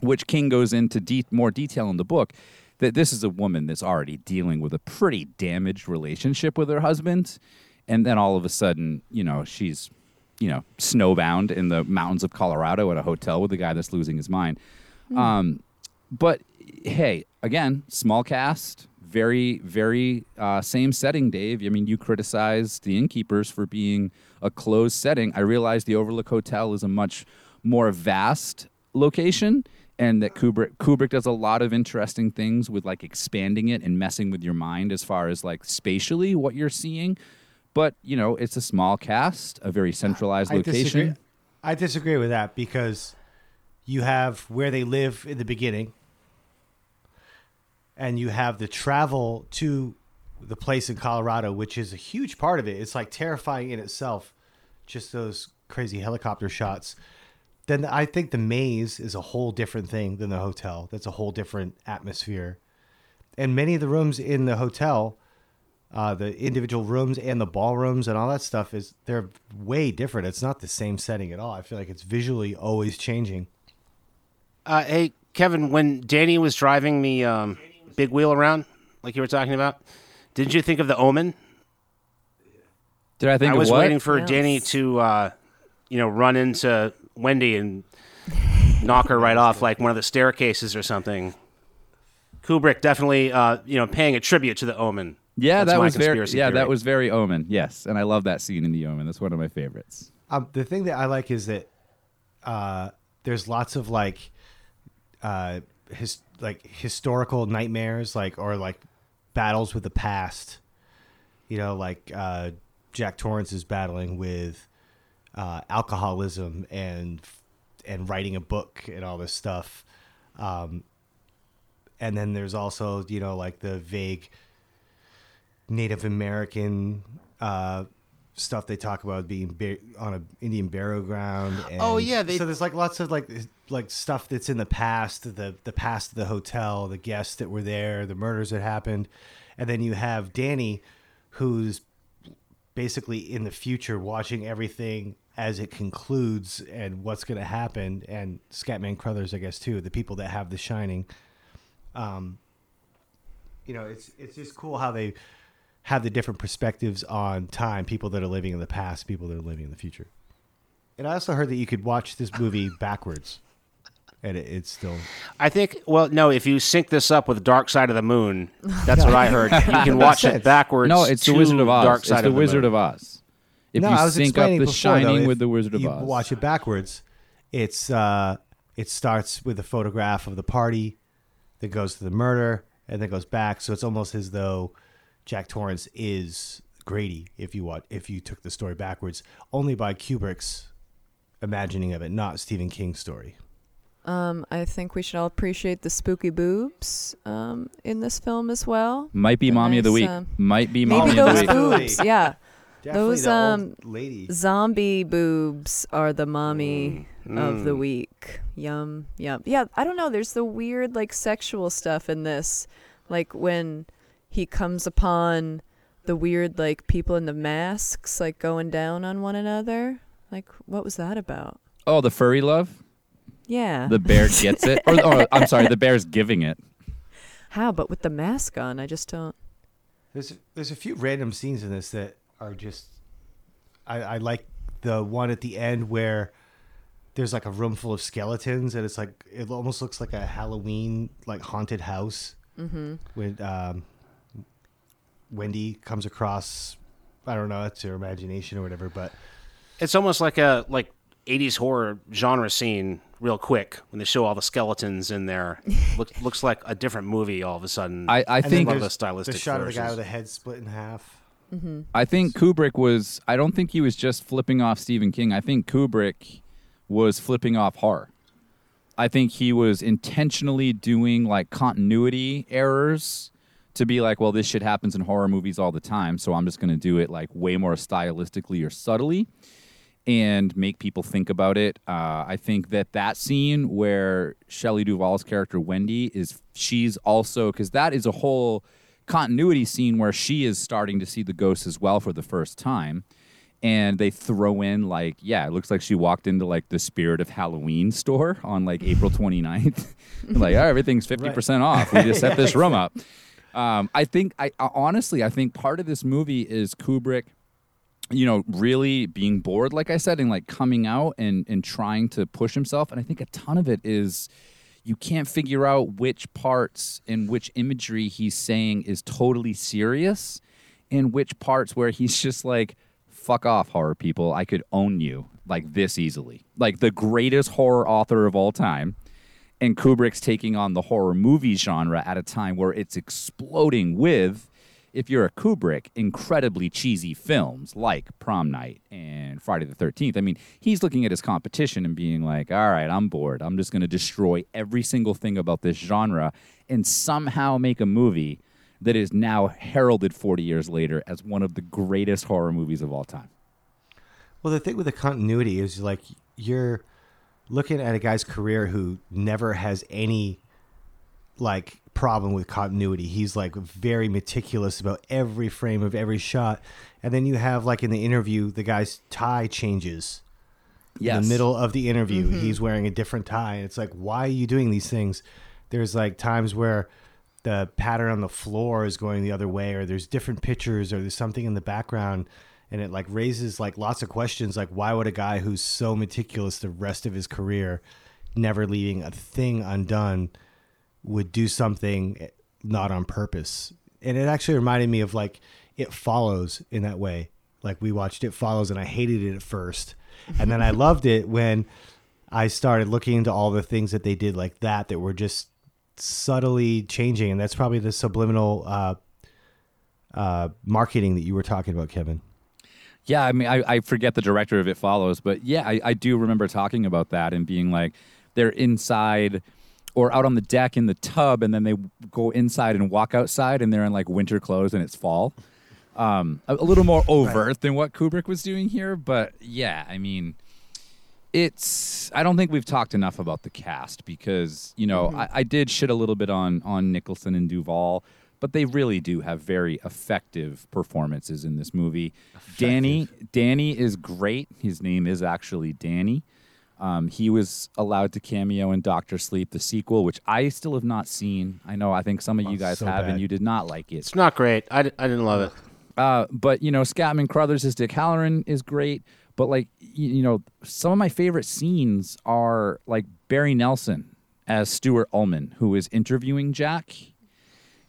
[SPEAKER 8] which King goes into de- more detail in the book, that this is a woman that's already dealing with a pretty damaged relationship with her husband, and then all of a sudden, you know, she's, you know, snowbound in the mountains of Colorado at a hotel with a guy that's losing his mind. Um, but hey, again, small cast, very, very uh, same setting, Dave. I mean, you criticized the innkeepers for being a closed setting. I realize the Overlook Hotel is a much more vast location, and that Kubrick Kubrick does a lot of interesting things with like expanding it and messing with your mind as far as like spatially what you're seeing. But you know, it's a small cast, a very centralized
[SPEAKER 9] I
[SPEAKER 8] location.
[SPEAKER 9] disagree. I disagree with that because you have where they live in the beginning, and you have the travel to the place in Colorado, which is a huge part of it. It's like terrifying in itself, just those crazy helicopter shots. Then I think the maze is a whole different thing than the hotel. That's a whole different atmosphere. And many of the rooms in the hotel, uh, the individual rooms and the ballrooms and all that stuff is they're way different. It's not the same setting at all. I feel like it's visually always changing.
[SPEAKER 6] Uh, hey, Kevin, when Danny was driving me um, big wheel around, like you were talking about, didn't you think of the Omen?
[SPEAKER 8] Did I think
[SPEAKER 6] I
[SPEAKER 8] of
[SPEAKER 6] was
[SPEAKER 8] what?
[SPEAKER 6] waiting for
[SPEAKER 7] Yes.
[SPEAKER 6] Danny to, uh, you know, run into Wendy and knock her right off like one of the staircases or something. Kubrick definitely, uh, you know, paying a tribute to the Omen.
[SPEAKER 8] Yeah,
[SPEAKER 6] That's
[SPEAKER 8] that was very yeah,
[SPEAKER 6] theory.
[SPEAKER 8] that was very Omen. Yes, and I love that scene in the Omen. That's one of my favorites.
[SPEAKER 9] Um, the thing that I like is that uh, there's lots of like, uh, his like historical nightmares, like or like battles with the past. You know, like uh, Jack Torrance is battling with uh, alcoholism and and writing a book and all this stuff. Um, and then there's also you know like the vague Native American uh, stuff they talk about being ba- on an Indian burial ground. And
[SPEAKER 6] Oh, yeah, they-
[SPEAKER 9] so there's like lots of like like stuff that's in the past, the the past of the hotel, the guests that were there, the murders that happened, and then you have Danny, who's basically in the future watching everything as it concludes and what's going to happen and Scatman Crothers I guess too the people that have the shining um you know it's it's just cool how they have the different perspectives on time people that are living in the past people that are living in the future and I also heard that you could watch this movie <laughs> backwards and it, it's still
[SPEAKER 6] I think. Well, no. If you sync this up with Dark Side of the Moon, <laughs> that's what I heard. You can watch it backwards.
[SPEAKER 8] No, it's the Wizard of Oz.
[SPEAKER 6] Dark
[SPEAKER 8] it's
[SPEAKER 6] Side
[SPEAKER 8] the
[SPEAKER 6] of
[SPEAKER 8] Wizard
[SPEAKER 6] Moon.
[SPEAKER 8] of Oz. If
[SPEAKER 9] no,
[SPEAKER 8] you
[SPEAKER 9] I was
[SPEAKER 8] sync up The
[SPEAKER 9] before,
[SPEAKER 8] Shining
[SPEAKER 9] though,
[SPEAKER 8] with the Wizard of
[SPEAKER 9] you
[SPEAKER 8] Oz,
[SPEAKER 9] watch it backwards. It's uh, it starts with a photograph of the party, then goes to the murder, and then goes back. So it's almost as though Jack Torrance is Grady if you want if you took the story backwards, only by Kubrick's imagining of it, not Stephen King's story.
[SPEAKER 7] Um, I think we should all appreciate the spooky boobs um, in this film as well.
[SPEAKER 8] Might be
[SPEAKER 7] The
[SPEAKER 8] mommy of the week.
[SPEAKER 7] um,
[SPEAKER 8] Might be
[SPEAKER 7] Maybe
[SPEAKER 8] mommy of
[SPEAKER 7] those
[SPEAKER 8] the week.
[SPEAKER 7] boobs, yeah.
[SPEAKER 9] Definitely
[SPEAKER 7] those um
[SPEAKER 9] lady.
[SPEAKER 7] zombie boobs are the mommy of the
[SPEAKER 6] Mm.
[SPEAKER 7] week. Yum yum. Yeah, I don't know. There's the weird like sexual stuff in this, like when he comes upon the weird like people in the masks like going down on one another. Like what was that about?
[SPEAKER 8] Oh, the furry love.
[SPEAKER 7] Yeah.
[SPEAKER 8] The bear <laughs> gets it, or, or I'm sorry, the bear's giving it.
[SPEAKER 7] How? But with the mask on, I just don't.
[SPEAKER 9] There's there's a few random scenes in this that are just I, I like the one at the end where there's like a room full of skeletons and it's like it almost looks like a Halloween like haunted house.
[SPEAKER 7] Mm-hmm.
[SPEAKER 9] When um, Wendy comes across, I don't know, it's her imagination or whatever, but
[SPEAKER 6] It's almost like a like 80s horror genre scene real quick when they show all the skeletons in there. <laughs> Look, looks like a different movie all of a sudden.
[SPEAKER 8] I, I
[SPEAKER 9] and then
[SPEAKER 8] think
[SPEAKER 6] Love the stylistic
[SPEAKER 9] the shot of the guy with the head split in half.
[SPEAKER 7] Mm-hmm.
[SPEAKER 8] I think Kubrick was. I don't think he was just flipping off Stephen King. I think Kubrick was flipping off horror. I think he was intentionally doing like continuity errors to be like, well, this shit happens in horror movies all the time, so I'm just going to do it like way more stylistically or subtly and make people think about it. Uh, I think that that scene where Shelley Duvall's character Wendy is, she's also because that is a whole continuity scene where she is starting to see the ghosts as well for the first time. And they throw in like, yeah, it looks like she walked into like the Spirit of Halloween store on like April 29th. <laughs> like, <laughs> oh, everything's 50% off. We just set <laughs> this room up. Um, I think, I honestly, I think part of this movie is Kubrick you know, really being bored, like I said, and like coming out and and trying to push himself. And I think a ton of it is you can't figure out which parts and which imagery he's saying is totally serious, and which parts where he's <laughs> just like, "Fuck off, horror people! I could own you like this easily." Like the greatest horror author of all time. And Kubrick's taking on the horror movie genre at a time where it's exploding with if you're a Kubrick, incredibly cheesy films like Prom Night and Friday the 13th. I mean, he's looking at his competition and being like, all right, I'm bored. I'm just going to destroy every single thing about this genre and somehow make a movie that is now heralded 40 years later as one of the greatest horror movies of all time.
[SPEAKER 9] Well, the thing with the continuity is like you're looking at a guy's career who never has any like problem with continuity. He's like very meticulous about every frame of every shot. And then you have like in the interview, the guy's tie changes. In the middle of the interview, mm-hmm. he's wearing a different tie. And it's like, why are you doing these things? There's like times where the pattern on the floor is going the other way, or there's different pictures, or there's something in the background, and it like raises like lots of questions. Like, why would a guy who's so meticulous the rest of his career, never leaving a thing undone, would do something not on purpose? And it actually reminded me of like It Follows in that way. Like we watched It Follows, and I hated it at first, and then I <laughs> loved it when I started looking into all the things that they did like that that were just subtly changing, and that's probably the subliminal uh, uh, marketing that you were talking about, Kevin.
[SPEAKER 8] Yeah, I mean, I, I forget the director of It Follows, but yeah, I, I do remember talking about that and being like, they're inside or out on the deck in the tub, and then they go inside and walk outside, and they're in like winter clothes and it's fall. Um, a, a little more overt than what Kubrick was doing here, but yeah, I mean, it's. I don't think we've talked enough about the cast because you know I, I did shit a little bit on on Nicholson and Duvall, but they really do have very effective performances in this movie. Danny Danny is great. His name is actually Danny. Um, he was allowed to cameo in Doctor Sleep, the sequel, which I still have not seen. I know I think some of you
[SPEAKER 9] Oh,
[SPEAKER 8] guys
[SPEAKER 9] so
[SPEAKER 8] have,
[SPEAKER 9] bad.
[SPEAKER 8] and you did not like it.
[SPEAKER 6] It's not great. I, I didn't love it.
[SPEAKER 8] Uh, but you know, Scatman Crothers as Dick Hallorann is great. But like you, you know, some of my favorite scenes are like Barry Nelson as Stuart Ullman, who is interviewing Jack,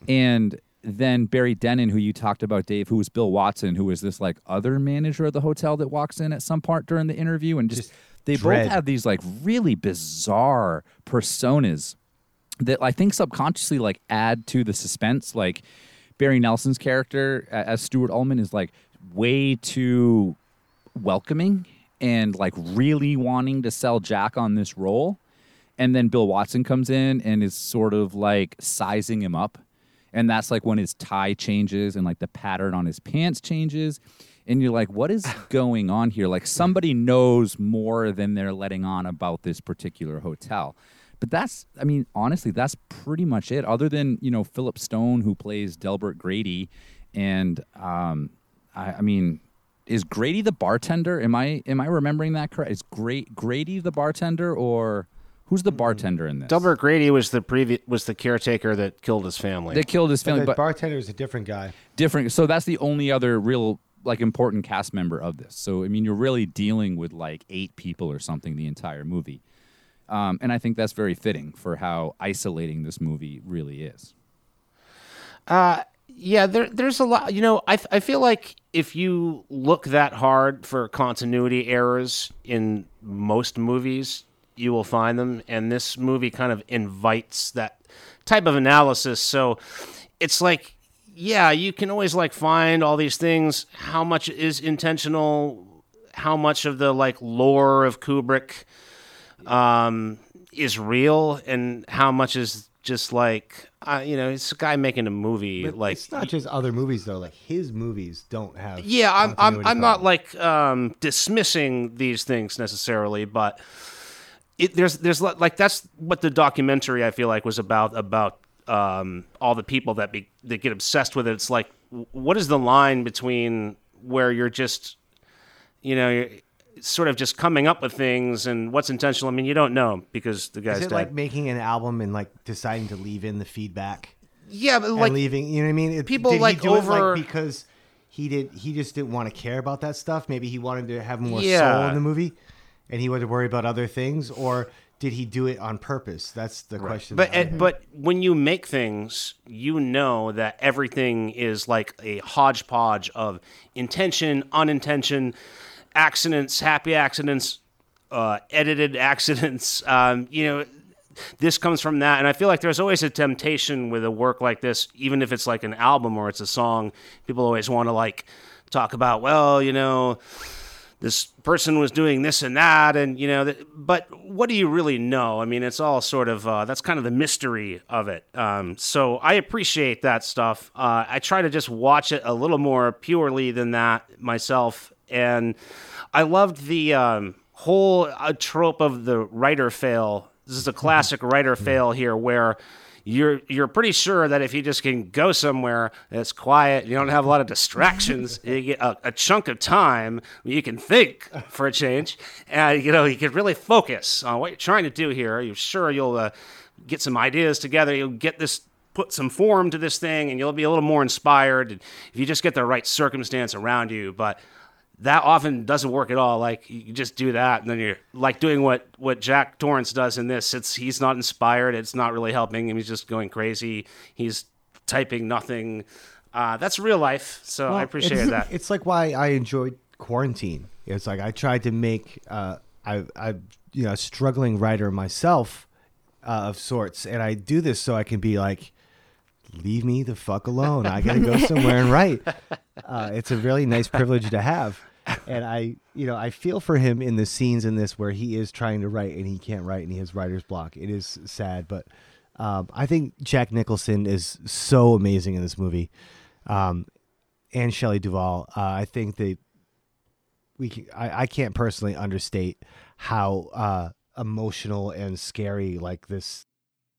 [SPEAKER 8] and then Barry Dennen, who you talked about, Dave, who was Bill Watson, who was this like other manager of the hotel that walks in at some part during the interview, and just,
[SPEAKER 9] Just
[SPEAKER 8] they
[SPEAKER 9] dread.
[SPEAKER 8] both have these like really bizarre personas that I think subconsciously like add to the suspense. Like Barry Nelson's character as Stuart Ullman is like way too welcoming and like really wanting to sell Jack on this role. And then Bill Watson comes in and is sort of like sizing him up. And that's like when his tie changes and like the pattern on his pants changes. And you're like, what is <sighs> going on here? Like somebody knows more than they're letting on about this particular hotel. But that's, I mean, honestly, that's pretty much it. Other than, you know, Philip Stone, who plays Delbert Grady. And, um, I, I mean, is Grady the bartender? Am I am I remembering that correct? Is Gra- Grady the bartender or who's the bartender in this?
[SPEAKER 6] Delbert Grady was the previous was the caretaker that killed his family.
[SPEAKER 8] They killed his
[SPEAKER 9] But
[SPEAKER 8] family,
[SPEAKER 9] the
[SPEAKER 8] but
[SPEAKER 9] bartender is a different guy.
[SPEAKER 8] different. So that's the only other real like important cast member of this. So I mean, you're really dealing with like eight people or something the entire movie, um, and I think that's very fitting for how isolating this movie really is.
[SPEAKER 6] Uh, yeah, there, there's a lot. You know, I, I feel like if you look that hard for continuity errors in most movies, you will find them. And this movie kind of invites that type of analysis. So it's like, yeah, you can always like find all these things. How much is intentional? How much of the like lore of Kubrick um, is real, and how much is just like uh, you know, it's a guy making a movie.
[SPEAKER 9] But
[SPEAKER 6] like
[SPEAKER 9] it's not just other movies though. Like his movies don't have.
[SPEAKER 6] yeah, I'm I'm I'm not like um, dismissing these things necessarily, but it, there's there's like that's what the documentary I feel like was about about um, all the people that be that get obsessed with it. It's like what is the line between where you're just you know you're sort of just coming up with things and what's intentional. I mean, you don't know because the guy's
[SPEAKER 9] Is it
[SPEAKER 6] dead.
[SPEAKER 9] like making an album and like deciding to leave in the feedback
[SPEAKER 6] yeah, but like
[SPEAKER 9] leaving? You know what I mean? It-
[SPEAKER 6] people, like,
[SPEAKER 9] do it,
[SPEAKER 6] over-
[SPEAKER 9] because he did. He just didn't want to care about that stuff. Maybe he wanted to have more soul in the movie, and he wanted to worry about other things, or did he do it on purpose? That's the question.
[SPEAKER 6] But
[SPEAKER 9] that I
[SPEAKER 6] uh, but when you make things, you know that everything is like a hodgepodge of intention, unintention, accidents, happy accidents, uh, edited <laughs> accidents. Um, you know, this comes from that, and I feel like there's always a temptation with a work like this, even if it's like an album or it's a song. People always want to like talk about, well, you know this person was doing this and that and you know that, but what do you really know? I mean it's all sort of uh, that's kind of the mystery of it. Um, so i appreciate that stuff. Uh, i try to just watch it a little more purely than that myself. And i loved the um, whole uh, trope of the writer fail. This is a classic writer fail here where you're you're pretty sure that if you just can go somewhere that's quiet, you don't have a lot of distractions, <laughs> you get a, a chunk of time you can think for a change, and you know you can really focus on what you're trying to do here. You're sure you'll uh, get some ideas together. You'll get this put some form to this thing, and you'll be a little more inspired if you just get the right circumstance around you. But that often doesn't work at all. Like you just do that, and then you're like doing what what Jack Torrance does in this. It's he's not inspired. It's not really helping him. He's just going crazy. He's typing nothing. Uh, that's real life. So I appreciate
[SPEAKER 9] it's,
[SPEAKER 6] that. <laughs>
[SPEAKER 9] It's like why I enjoyed quarantine. It's like I tried to make uh, I I you know a struggling writer myself uh, of sorts, and I do this so I can be like, leave me the fuck alone. I gotta go <laughs> somewhere and write. Uh, it's a really nice privilege to have. And I, you know, I feel for him in the scenes in this where he is trying to write and he can't write and he has writer's block. It is sad, but um, I think Jack Nicholson is so amazing in this movie. Um, and Shelley Duvall. Uh, I think they we can, I, I can't personally understate how uh, emotional and scary like this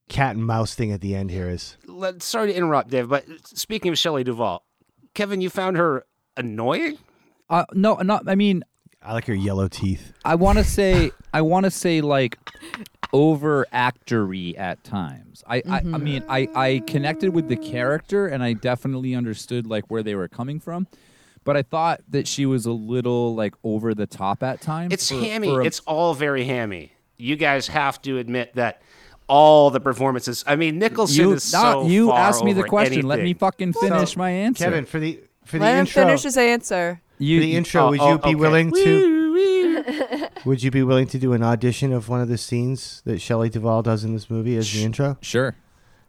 [SPEAKER 9] cat and mouse thing at the end here is.
[SPEAKER 6] Let- Sorry to interrupt, Dave, but speaking of Shelley Duvall, Kevin, you found her annoying.
[SPEAKER 8] Uh, no, not. I mean,
[SPEAKER 9] I like her yellow teeth.
[SPEAKER 8] I want to <laughs> say, I want to say like over actory at times. I, I, I mean, I, I connected with the character and I definitely understood like where they were coming from, but I thought that she was a little like over the top at times.
[SPEAKER 6] It's
[SPEAKER 8] for-
[SPEAKER 6] hammy.
[SPEAKER 8] for a-
[SPEAKER 6] it's all very hammy. You guys have to admit that all the performances. I mean, Nicholson
[SPEAKER 8] you,
[SPEAKER 6] is
[SPEAKER 8] no,
[SPEAKER 6] so
[SPEAKER 8] you
[SPEAKER 6] far
[SPEAKER 8] asked me the
[SPEAKER 6] over
[SPEAKER 8] question. Let me fucking finish
[SPEAKER 9] So,
[SPEAKER 8] my answer.
[SPEAKER 9] Kevin, for the for the
[SPEAKER 7] Let him
[SPEAKER 9] intro,
[SPEAKER 7] finish his answer.
[SPEAKER 8] You,
[SPEAKER 9] for the intro,
[SPEAKER 6] oh,
[SPEAKER 9] would
[SPEAKER 6] oh,
[SPEAKER 9] you be
[SPEAKER 6] okay.
[SPEAKER 9] willing to? <laughs> Would you be willing to do an audition of one of the scenes that Shelley Duvall does in this movie as the intro?
[SPEAKER 8] Sure.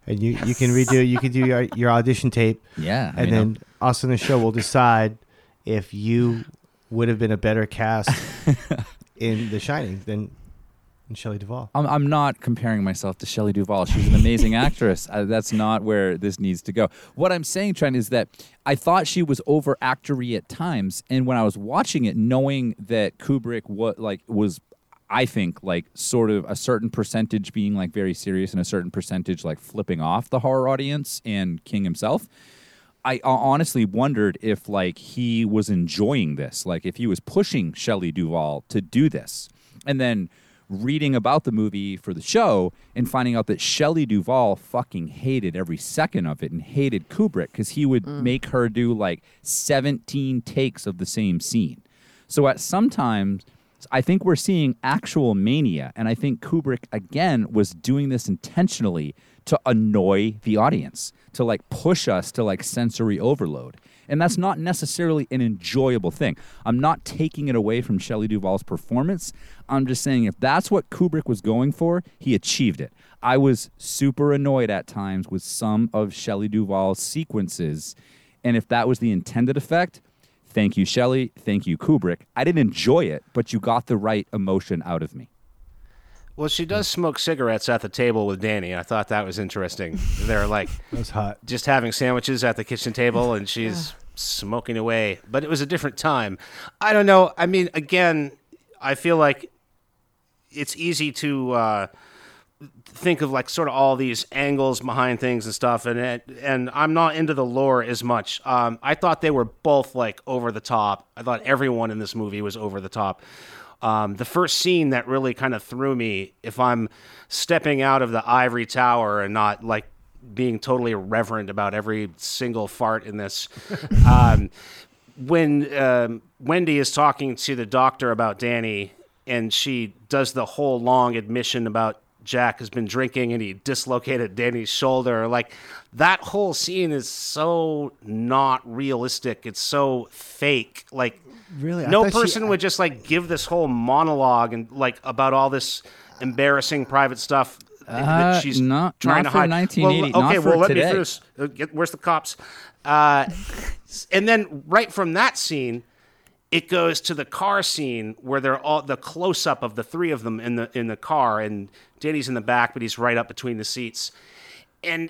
[SPEAKER 9] And you, you can redo you can do your your audition tape <laughs>
[SPEAKER 8] Yeah. I
[SPEAKER 9] and
[SPEAKER 8] mean,
[SPEAKER 9] then us on the show will decide if you would have been a better cast <laughs> in The Shining than in Shelley Duvall.
[SPEAKER 8] I'm, I'm not comparing myself to Shelley Duvall. She's an amazing <laughs> actress. Uh, that's not where this needs to go. What I'm saying, Trent, is that I thought she was over actory at times, and when I was watching it, knowing that Kubrick what like was, I think like sort of a certain percentage being like very serious and a certain percentage like flipping off the horror audience and King himself. I honestly wondered if like he was enjoying this, like if he was pushing Shelley Duvall to do this, and then reading about the movie for the show and finding out that Shelley Duvall fucking hated every second of it and hated Kubrick because he would mm. make her do like 17 takes of the same scene. So at sometimes I think we're seeing actual mania, and I think Kubrick again was doing this intentionally to annoy the audience, to like push us to like sensory overload. And that's not necessarily an enjoyable thing. I'm not taking it away from Shelley Duvall's performance. I'm just saying if that's what Kubrick was going for, he achieved it. I was super annoyed at times with some of Shelley Duvall's sequences. And if that was the intended effect, thank you, Shelley. Thank you, Kubrick. I didn't enjoy it, but you got the right emotion out of me.
[SPEAKER 6] Well, she does smoke cigarettes at the table with Danny. I thought that was interesting. They're like <laughs>
[SPEAKER 9] That was hot.
[SPEAKER 6] just having sandwiches at the kitchen table, and she's smoking away. But it was a different time. I don't know. I mean, again, I feel like it's easy to uh, think of like sort of all these angles behind things and stuff, and it, and I'm not into the lore as much. Um, I thought they were both like over the top. I thought everyone in this movie was over the top. Um, the first scene that really kind of threw me, if I'm stepping out of the ivory tower and not like being totally irreverent about every single fart in this, <laughs> um, when um, Wendy is talking to the doctor about Danny, and she does the whole long admission about Jack has been drinking and he dislocated Danny's shoulder. Like that whole scene is so not realistic. It's so fake. Like
[SPEAKER 9] Really? I
[SPEAKER 6] no
[SPEAKER 9] thought she-
[SPEAKER 6] person would just like give this whole monologue and like about all this embarrassing private stuff
[SPEAKER 8] Uh,
[SPEAKER 6] that she's
[SPEAKER 8] not-
[SPEAKER 6] trying
[SPEAKER 8] not
[SPEAKER 6] to hide.
[SPEAKER 8] 1980,
[SPEAKER 6] Well, okay, well let
[SPEAKER 8] today.
[SPEAKER 6] me finish. Uh, get- Where's the cops? Uh, <laughs> and then right from that scene, it goes to the car scene where they're all the close up of the three of them in the in the car, and Danny's in the back, but he's right up between the seats, and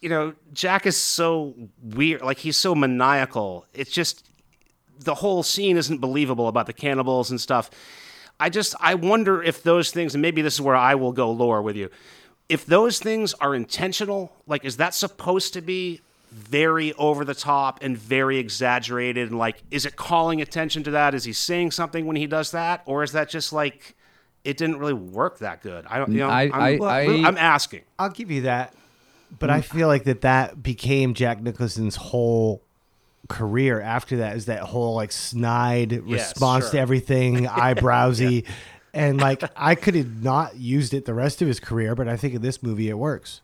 [SPEAKER 6] you know Jack is so weird, like he's so maniacal. It's just the whole scene isn't believable about the cannibals and stuff. I just I wonder if those things, and maybe this is where I will go lore with you. If those things are intentional, like is that supposed to be very over the top and very exaggerated and like is it calling attention to that? Is he saying something when he does that? Or is that just like it didn't really work that good? I don't you know
[SPEAKER 8] I-
[SPEAKER 6] I'm,
[SPEAKER 8] I-
[SPEAKER 6] well,
[SPEAKER 8] I-
[SPEAKER 6] I'm asking.
[SPEAKER 9] I'll give you that, but I mm. feel like that that became Jack Nicholson's whole career after that is that whole like snide response
[SPEAKER 6] sure.
[SPEAKER 9] to everything, <laughs> eyebrowsy, and like I could have not used it the rest of his career, but I think in this movie it works.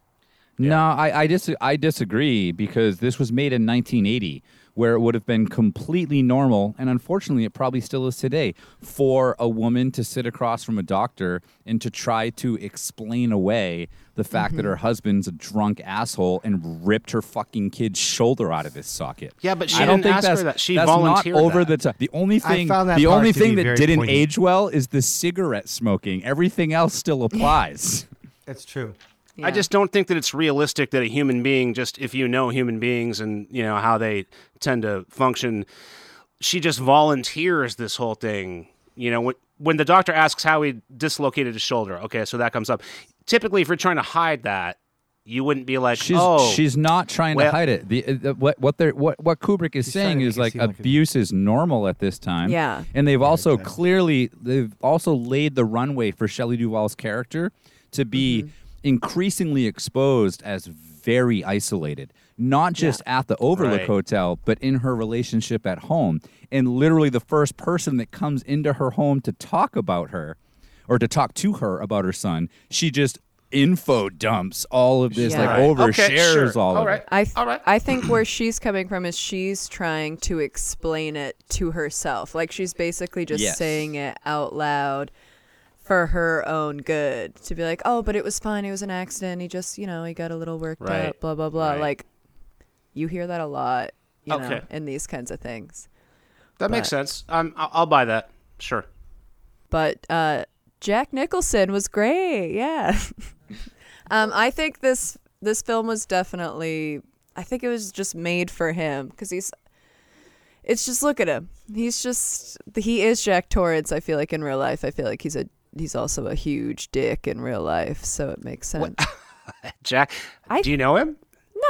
[SPEAKER 8] No, I I, dis- I disagree because this was made in 1980, where it would have been completely normal, and unfortunately, it probably still is today, for a woman to sit across from a doctor and to try to explain away the fact that mm-hmm. her husband's a drunk asshole and ripped her fucking kid's shoulder out of his socket.
[SPEAKER 6] Yeah, but she
[SPEAKER 8] I don't
[SPEAKER 6] didn't
[SPEAKER 8] think
[SPEAKER 6] ask her
[SPEAKER 8] that's,
[SPEAKER 6] that. She
[SPEAKER 8] that's
[SPEAKER 6] volunteered
[SPEAKER 8] not over
[SPEAKER 6] that.
[SPEAKER 8] the top. The only thing,
[SPEAKER 9] that
[SPEAKER 8] the only thing that didn't
[SPEAKER 9] poignant.
[SPEAKER 8] age well is the cigarette smoking. Everything else still <laughs> applies.
[SPEAKER 9] That's true.
[SPEAKER 6] I just don't think that it's realistic that a human being, just if you know human beings and you know how they tend to function, she just volunteers this whole thing. You know, when, when the doctor asks how he dislocated his shoulder, okay, so that comes up. Typically, if you're trying to hide that, you wouldn't be like,
[SPEAKER 8] She's
[SPEAKER 6] oh,
[SPEAKER 8] she's not trying
[SPEAKER 6] well-
[SPEAKER 8] to hide it. The, uh, the what what they what what Kubrick is saying is like
[SPEAKER 9] seem like a-
[SPEAKER 8] abuse is normal at this time.
[SPEAKER 7] Yeah.
[SPEAKER 8] and they've also clearly they've also laid the runway for Shelley Duvall's character to be
[SPEAKER 7] Mm-hmm.
[SPEAKER 8] Increasingly exposed as very isolated. Not just at the Overlook
[SPEAKER 6] Right.
[SPEAKER 8] Hotel, but in her relationship at home. And literally, the first person that comes into her home to talk about her, or to talk to her about her son, she just info dumps all of this,
[SPEAKER 7] Yeah.
[SPEAKER 8] like
[SPEAKER 7] Right.
[SPEAKER 8] overshares
[SPEAKER 6] Okay, sure.
[SPEAKER 8] all,
[SPEAKER 6] All
[SPEAKER 8] of
[SPEAKER 6] right.
[SPEAKER 8] it.
[SPEAKER 7] I th-
[SPEAKER 6] All right.
[SPEAKER 7] I think where she's coming from is she's trying to explain it to herself. Like she's basically just
[SPEAKER 8] Yes.
[SPEAKER 7] saying it out loud for her own good. To be like, "Oh, but it was fine. It was an accident. He just, you know, he got a little worked
[SPEAKER 6] Right.
[SPEAKER 7] up, blah blah blah."
[SPEAKER 6] Right.
[SPEAKER 7] Like you hear that a lot, you know,
[SPEAKER 6] Okay.
[SPEAKER 7] in these kinds of things.
[SPEAKER 6] That makes
[SPEAKER 7] But-
[SPEAKER 6] sense. Um, I'll, I'll buy that. Sure.
[SPEAKER 7] But uh, Jack Nicholson was great. Yeah. <laughs> um, I think this this film was definitely. I think it was just made for him because he's. It's just look at him. He's just he is Jack Torrance. I feel like in real life. I feel like he's a he's also a huge dick in real life, so it makes sense. <laughs>
[SPEAKER 6] Jack,
[SPEAKER 7] I-
[SPEAKER 6] do you know him?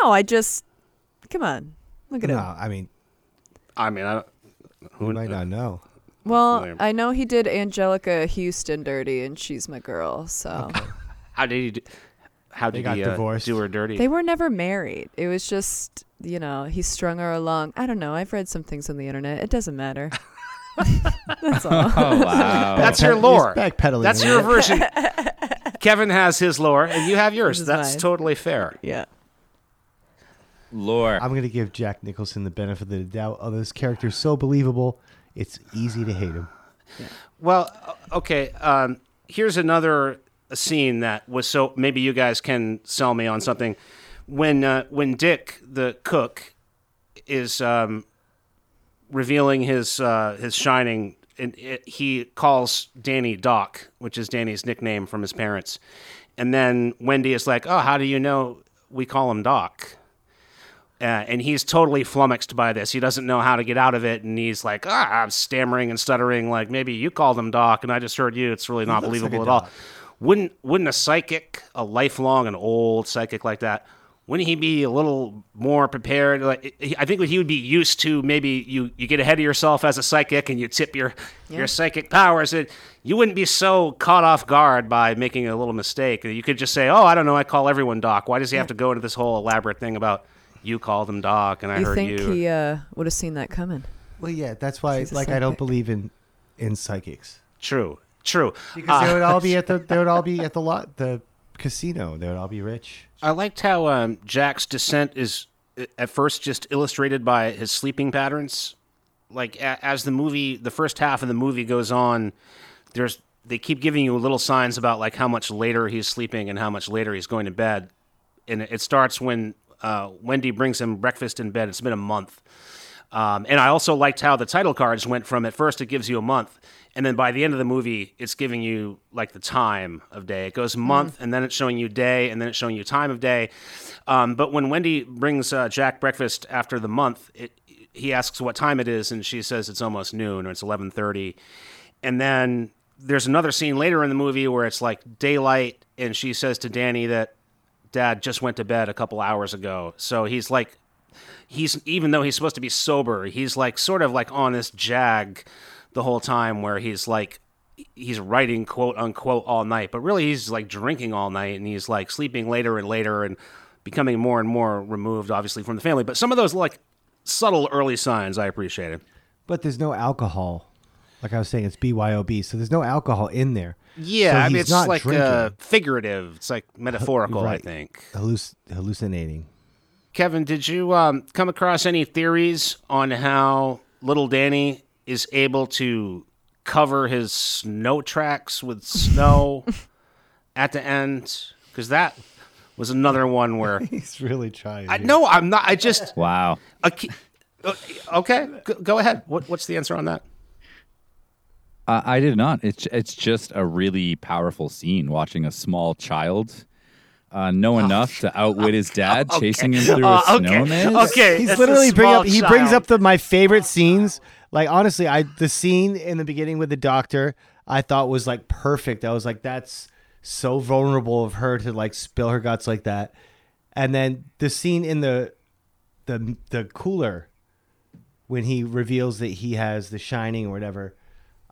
[SPEAKER 7] No, I just come on, look at
[SPEAKER 9] No,
[SPEAKER 7] him.
[SPEAKER 9] I mean,
[SPEAKER 6] I mean, I,
[SPEAKER 9] who might not know?
[SPEAKER 7] Well, I know he did Anjelica Huston dirty, and she's my girl. So
[SPEAKER 6] how did he? Do, how
[SPEAKER 9] They
[SPEAKER 6] did
[SPEAKER 9] got
[SPEAKER 6] he uh,
[SPEAKER 9] divorced.
[SPEAKER 6] do her dirty?
[SPEAKER 7] they were never married. It was just you know he strung her along. I don't know. I've read some things on the internet. It doesn't matter. <laughs> That's all. <laughs>
[SPEAKER 8] Oh wow.
[SPEAKER 6] That's your lore.
[SPEAKER 9] backpedaling
[SPEAKER 6] That's
[SPEAKER 9] a
[SPEAKER 6] your version. <laughs> Kevin has his lore, and you have yours. That's
[SPEAKER 7] mine.
[SPEAKER 6] totally fair.
[SPEAKER 7] yeah.
[SPEAKER 8] lore.
[SPEAKER 9] I'm going to give Jack Nicholson the benefit of the doubt. Although this character is so believable, it's easy to hate him.
[SPEAKER 6] Well, okay. Um, here's another scene that was so. Maybe you guys can sell me on something. When uh, when Dick the cook is um, revealing his uh, his shining, and it, he calls Danny Doc, which is Danny's nickname from his parents, and then Wendy is like, "Oh, how do you know we call him Doc?" Uh, and he's totally flummoxed by this. He doesn't know how to get out of it, and he's like, ah, I'm stammering and stuttering. Like maybe you called him Doc, and I just heard you. It's really not
[SPEAKER 9] like
[SPEAKER 6] believable
[SPEAKER 9] a
[SPEAKER 6] at all. Wouldn't wouldn't a psychic, a lifelong, an old psychic like that, wouldn't he be a little more prepared? Like I think he would be used to maybe you you get ahead of yourself as a psychic and you tip your your psychic powers. And you wouldn't be so caught off guard by making a little mistake. You could just say, "Oh, I don't know. I call everyone Doc." Why does he have to go into this whole elaborate thing about you called him Doc and I
[SPEAKER 7] you
[SPEAKER 6] heard
[SPEAKER 7] think
[SPEAKER 6] you?
[SPEAKER 7] he uh, would have seen that coming?
[SPEAKER 9] Well, yeah, that's why.
[SPEAKER 7] He's
[SPEAKER 9] Like, I don't believe in in psychics
[SPEAKER 6] True, true.
[SPEAKER 9] because they
[SPEAKER 6] Uh,
[SPEAKER 9] would all be <laughs> at the they would all be at the lot the casino. They would all be rich.
[SPEAKER 6] I liked how um, Jack's descent is uh, at first just illustrated by his sleeping patterns. Like a- as the movie, the first half of the movie goes on, there's they keep giving you little signs about like how much later he's sleeping and how much later he's going to bed, and it starts when uh, Wendy brings him breakfast in bed. It's been a month. Um, and I also liked how the title cards went from at first it gives you a month, and then by the end of the movie, it's giving you like the time of day. It goes month, and then it's showing you day, and then it's showing you time of day. Um, but when Wendy brings uh, Jack breakfast after the month, it, he asks what time it is, and she says it's almost noon or it's eleven thirty. And then there's another scene later in the movie where it's like daylight, and she says to Danny that Dad just went to bed a couple hours ago. So he's like he's even though he's supposed to be sober, he's like sort of like on this jag the whole time where he's like he's writing quote unquote all night, but really he's like drinking all night and he's like sleeping later and later and becoming more and more removed obviously from the family. But some of those like subtle early signs I appreciated.
[SPEAKER 9] But there's no alcohol. Like I was saying, it's BYOB, so there's no alcohol in there.
[SPEAKER 6] Yeah,
[SPEAKER 9] So
[SPEAKER 6] I mean it's
[SPEAKER 9] not
[SPEAKER 6] like uh, figurative. It's like metaphorical, I
[SPEAKER 9] Right.
[SPEAKER 6] think.
[SPEAKER 9] Halluc- hallucinating.
[SPEAKER 6] Kevin, did you um, come across any theories on how little Danny is able to cover his snow tracks with snow <laughs> at the end? Because that was another one where <laughs>
[SPEAKER 9] He's really trying.
[SPEAKER 6] I
[SPEAKER 9] here.
[SPEAKER 6] no, I'm not. I just <laughs>
[SPEAKER 8] wow.
[SPEAKER 6] okay. okay go, go ahead. What, what's the answer on that?
[SPEAKER 8] Uh, I did not. It's it's just a really powerful scene watching a small child uh, know enough to outwit his <laughs> dad, chasing him through a
[SPEAKER 6] Oh, <laughs> okay.
[SPEAKER 8] snow maze. <laughs>
[SPEAKER 6] Okay,
[SPEAKER 9] He's
[SPEAKER 6] that's
[SPEAKER 9] literally bring up. He brings up the my favorite scenes. Like honestly, I the scene in the beginning with the doctor, I thought was like perfect. I was like, that's so vulnerable of her to like spill her guts like that. And then the scene in the the the cooler when he reveals that he has the shining or whatever.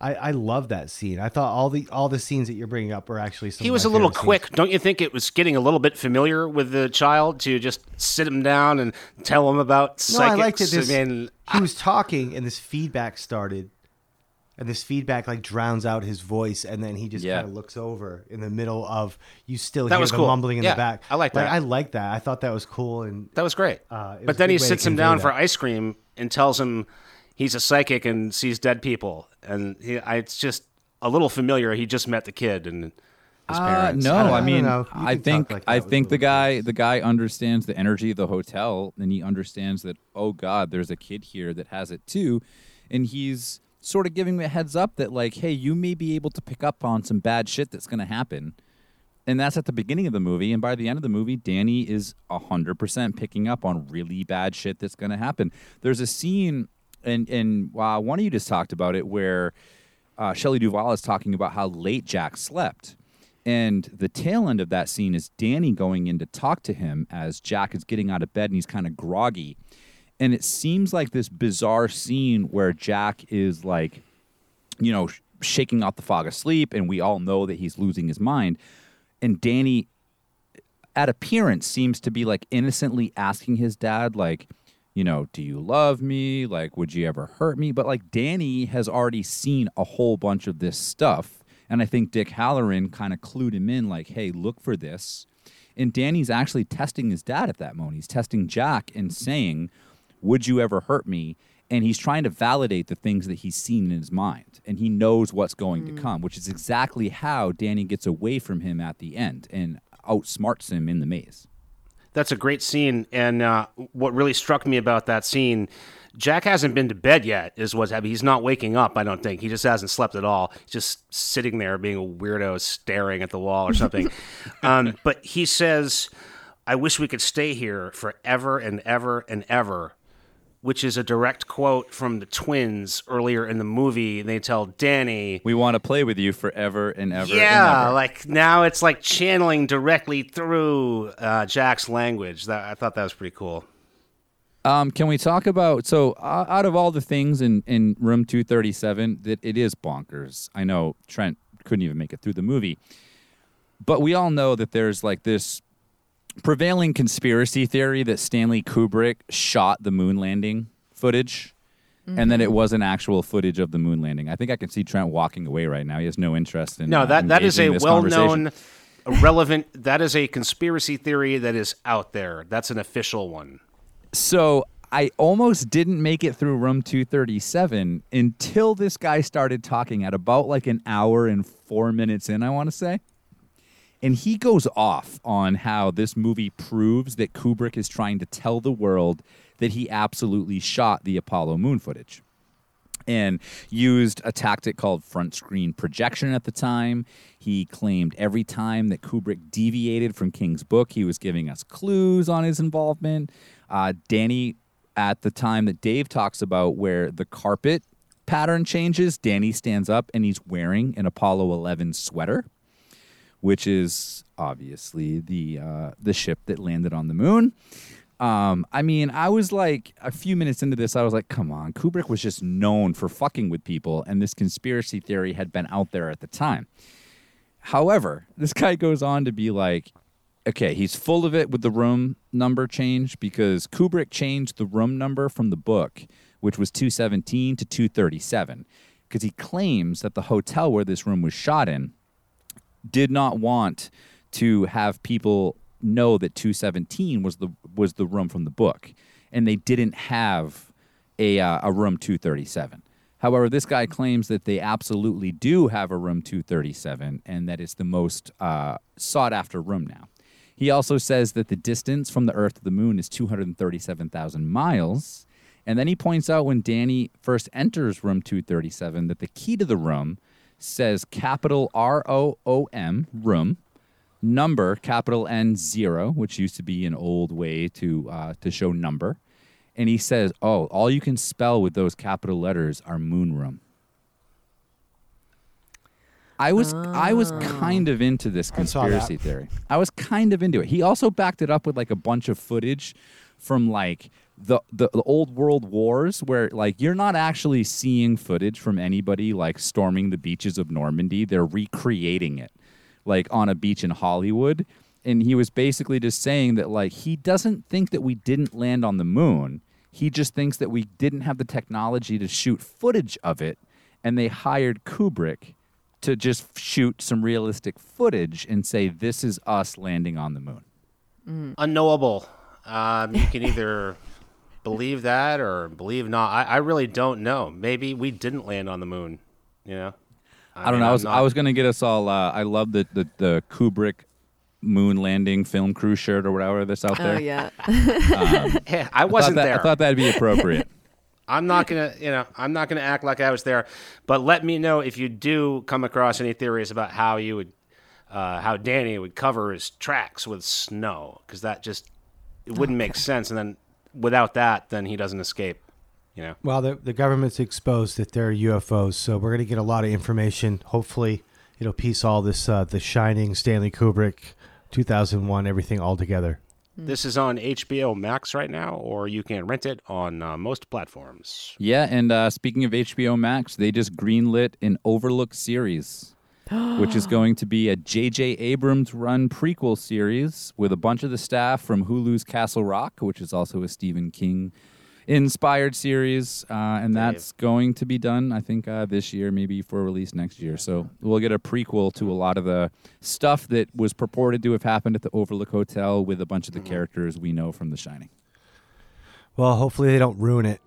[SPEAKER 9] I, I love that scene. I thought all the all the scenes that you're bringing up are actually some
[SPEAKER 6] He was a little
[SPEAKER 9] favorite scenes.
[SPEAKER 6] quick. Don't you think it was getting a little bit familiar with the child to just sit him down and tell him about
[SPEAKER 9] No,
[SPEAKER 6] psychics?
[SPEAKER 9] I liked it. This,
[SPEAKER 6] mean,
[SPEAKER 9] he was talking, and this feedback started, and this feedback like drowns out his voice, and then he just
[SPEAKER 8] Yeah.
[SPEAKER 9] kind of looks over in the middle of you still
[SPEAKER 6] That
[SPEAKER 9] hear
[SPEAKER 6] was
[SPEAKER 9] the
[SPEAKER 6] cool.
[SPEAKER 9] mumbling in
[SPEAKER 6] Yeah,
[SPEAKER 9] the back.
[SPEAKER 6] I like that.
[SPEAKER 9] I like that. I thought that was cool, and
[SPEAKER 6] That was great.
[SPEAKER 9] Uh, was
[SPEAKER 6] but then he sits him down
[SPEAKER 9] that.
[SPEAKER 6] for ice cream and tells him he's a psychic and sees dead people. And he, I, it's just a little familiar. He just met the kid and his
[SPEAKER 8] Uh,
[SPEAKER 6] parents.
[SPEAKER 8] no,
[SPEAKER 9] I
[SPEAKER 8] I,
[SPEAKER 9] I
[SPEAKER 8] mean,
[SPEAKER 9] know. You
[SPEAKER 8] I think
[SPEAKER 9] like
[SPEAKER 8] I think the guy
[SPEAKER 9] kids.
[SPEAKER 8] the guy understands the energy of the hotel, and he understands that oh God, there's a kid here that has it too, and he's sort of giving me a heads up that like, hey, you may be able to pick up on some bad shit that's going to happen. And that's at the beginning of the movie, and by the end of the movie, Danny is hundred percent picking up on really bad shit that's going to happen. There's a scene, and and uh, one of you just talked about it, where uh, Shelley Duvall is talking about how late Jack slept. And the tail end of that scene is Danny going in to talk to him as Jack is getting out of bed and he's kind of groggy. And it seems like this bizarre scene where Jack is like, you know, sh- shaking off the fog of sleep, and we all know that he's losing his mind. And Danny, at appearance, seems to be like innocently asking his dad, like, you know, do you love me? Like, would you ever hurt me? But like, Danny has already seen a whole bunch of this stuff. And I think Dick Hallorann kind of clued him in, like, hey, look for this. And Danny's actually testing his dad at that moment. He's testing Jack and saying, would you ever hurt me? And he's trying to validate the things that he's seen in his mind. And he knows what's going to mm. come, which is exactly how Danny gets away from him at the end and outsmarts him in the maze.
[SPEAKER 6] That's a great scene. And uh, what really struck me about that scene, Jack hasn't been to bed yet, is what's happening. He's not waking up, I don't think. He just hasn't slept at all. He's just sitting there being a weirdo, staring at the wall or something. <laughs> um, but he says, I wish we could stay here forever and ever and ever, which is a direct quote from the twins earlier in the movie. They tell Danny,
[SPEAKER 8] We want to play with you forever and ever.
[SPEAKER 6] yeah,
[SPEAKER 8] and ever.
[SPEAKER 6] like now it's like channeling directly through uh, Jack's language. That I thought that was pretty cool.
[SPEAKER 8] Um, can we talk about so uh, out of all the things in in room 237 that it is bonkers. I know Trent couldn't even make it through the movie. But we all know that there's like this prevailing conspiracy theory that Stanley Kubrick shot the moon landing footage and that it wasn't actual footage of the moon landing. I think I can see Trent walking away right now. He has no interest in
[SPEAKER 6] No,
[SPEAKER 8] uh,
[SPEAKER 6] that that is a
[SPEAKER 8] engaging this conversation.
[SPEAKER 6] well-known, <laughs> relevant. That is a conspiracy theory that is out there. That's an official one.
[SPEAKER 8] So I almost didn't make it through room 237 until this guy started talking at about like an hour and four minutes in, I want to say. And he goes off on how this movie proves that Kubrick is trying to tell the world that he absolutely shot the Apollo moon footage and used a tactic called front screen projection at the time. He claimed every time that Kubrick deviated from King's book, he was giving us clues on his involvement. Uh, Danny, at the time that Dave talks about where the carpet pattern changes, Danny stands up and he's wearing an Apollo 11 sweater, which is obviously the uh, the ship that landed on the moon. Um, I mean, I was like a few minutes into this, I was like, come on, Kubrick was just known for fucking with people, and this conspiracy theory had been out there at the time. However, this guy goes on to be like, okay, he's full of it with the room number change because Kubrick changed the room number from the book, which was 217 to 237, because he claims that the hotel where this room was shot in did not want to have people know that 217 was the was the room from the book and they didn't have a uh, a room 237 however this guy claims that they absolutely do have a room 237 and that it's the most uh, sought after room now. He also says that the distance from the earth to the moon is 237,000 miles and then he points out when Danny first enters room 237 that the key to the room says capital R O O M room number capital N zero, which used to be an old way to uh, to show number, and he says, "Oh, all you can spell with those capital letters are moon room." I was I was kind of into this conspiracy theory. I was kind of into it. He also backed it up with like a bunch of footage from like the, the the old world wars where like you're not actually seeing footage from anybody like storming the beaches of Normandy. They're recreating it like on a beach in Hollywood. And he was basically just saying that like he doesn't think that we didn't land on the moon. He just thinks that we didn't have the technology to shoot footage of it. And they hired Kubrick to just shoot some realistic footage and say, this is us landing on the moon. Mm.
[SPEAKER 6] Unknowable. Um, you can either <laughs> believe that or believe not. I, I really don't know. Maybe we didn't land on the moon. You know.
[SPEAKER 8] I, don't
[SPEAKER 6] mean,
[SPEAKER 8] know. I was,
[SPEAKER 6] not-
[SPEAKER 8] I was going to get us all, uh, I love the, the, the Kubrick moon landing film crew shirt or whatever that's out there.
[SPEAKER 7] Oh yeah. <laughs> <laughs>
[SPEAKER 6] Hey, I
[SPEAKER 8] I
[SPEAKER 6] wasn't
[SPEAKER 8] thought that,
[SPEAKER 6] there.
[SPEAKER 8] I thought that'd be appropriate. <laughs>
[SPEAKER 6] I'm not gonna, you know, I'm not gonna act like I was there. But let me know if you do come across any theories about how you would, uh, how Danny would cover his tracks with snow, because that just it wouldn't make sense. And then without that, then he doesn't escape. You know.
[SPEAKER 9] Well, the, the government's exposed that there are UFOs, so we're going to get a lot of information. Hopefully, it'll piece all this, uh, The Shining, Stanley Kubrick, 2001, everything all together.
[SPEAKER 6] This is on HBO Max right now, or you can rent it on uh, most platforms.
[SPEAKER 8] Yeah, and uh, speaking of HBO Max, they just greenlit an Overlook series, which is going to be a J.J. Abrams run prequel series with a bunch of the staff from Hulu's Castle Rock, which is also a Stephen King inspired series, uh, and that's going to be done, I think, uh, this year, maybe for release next year. So we'll get a prequel to a lot of the stuff that was purported to have happened at the Overlook Hotel with a bunch of the characters we know from The Shining.
[SPEAKER 9] Well, hopefully they don't ruin it.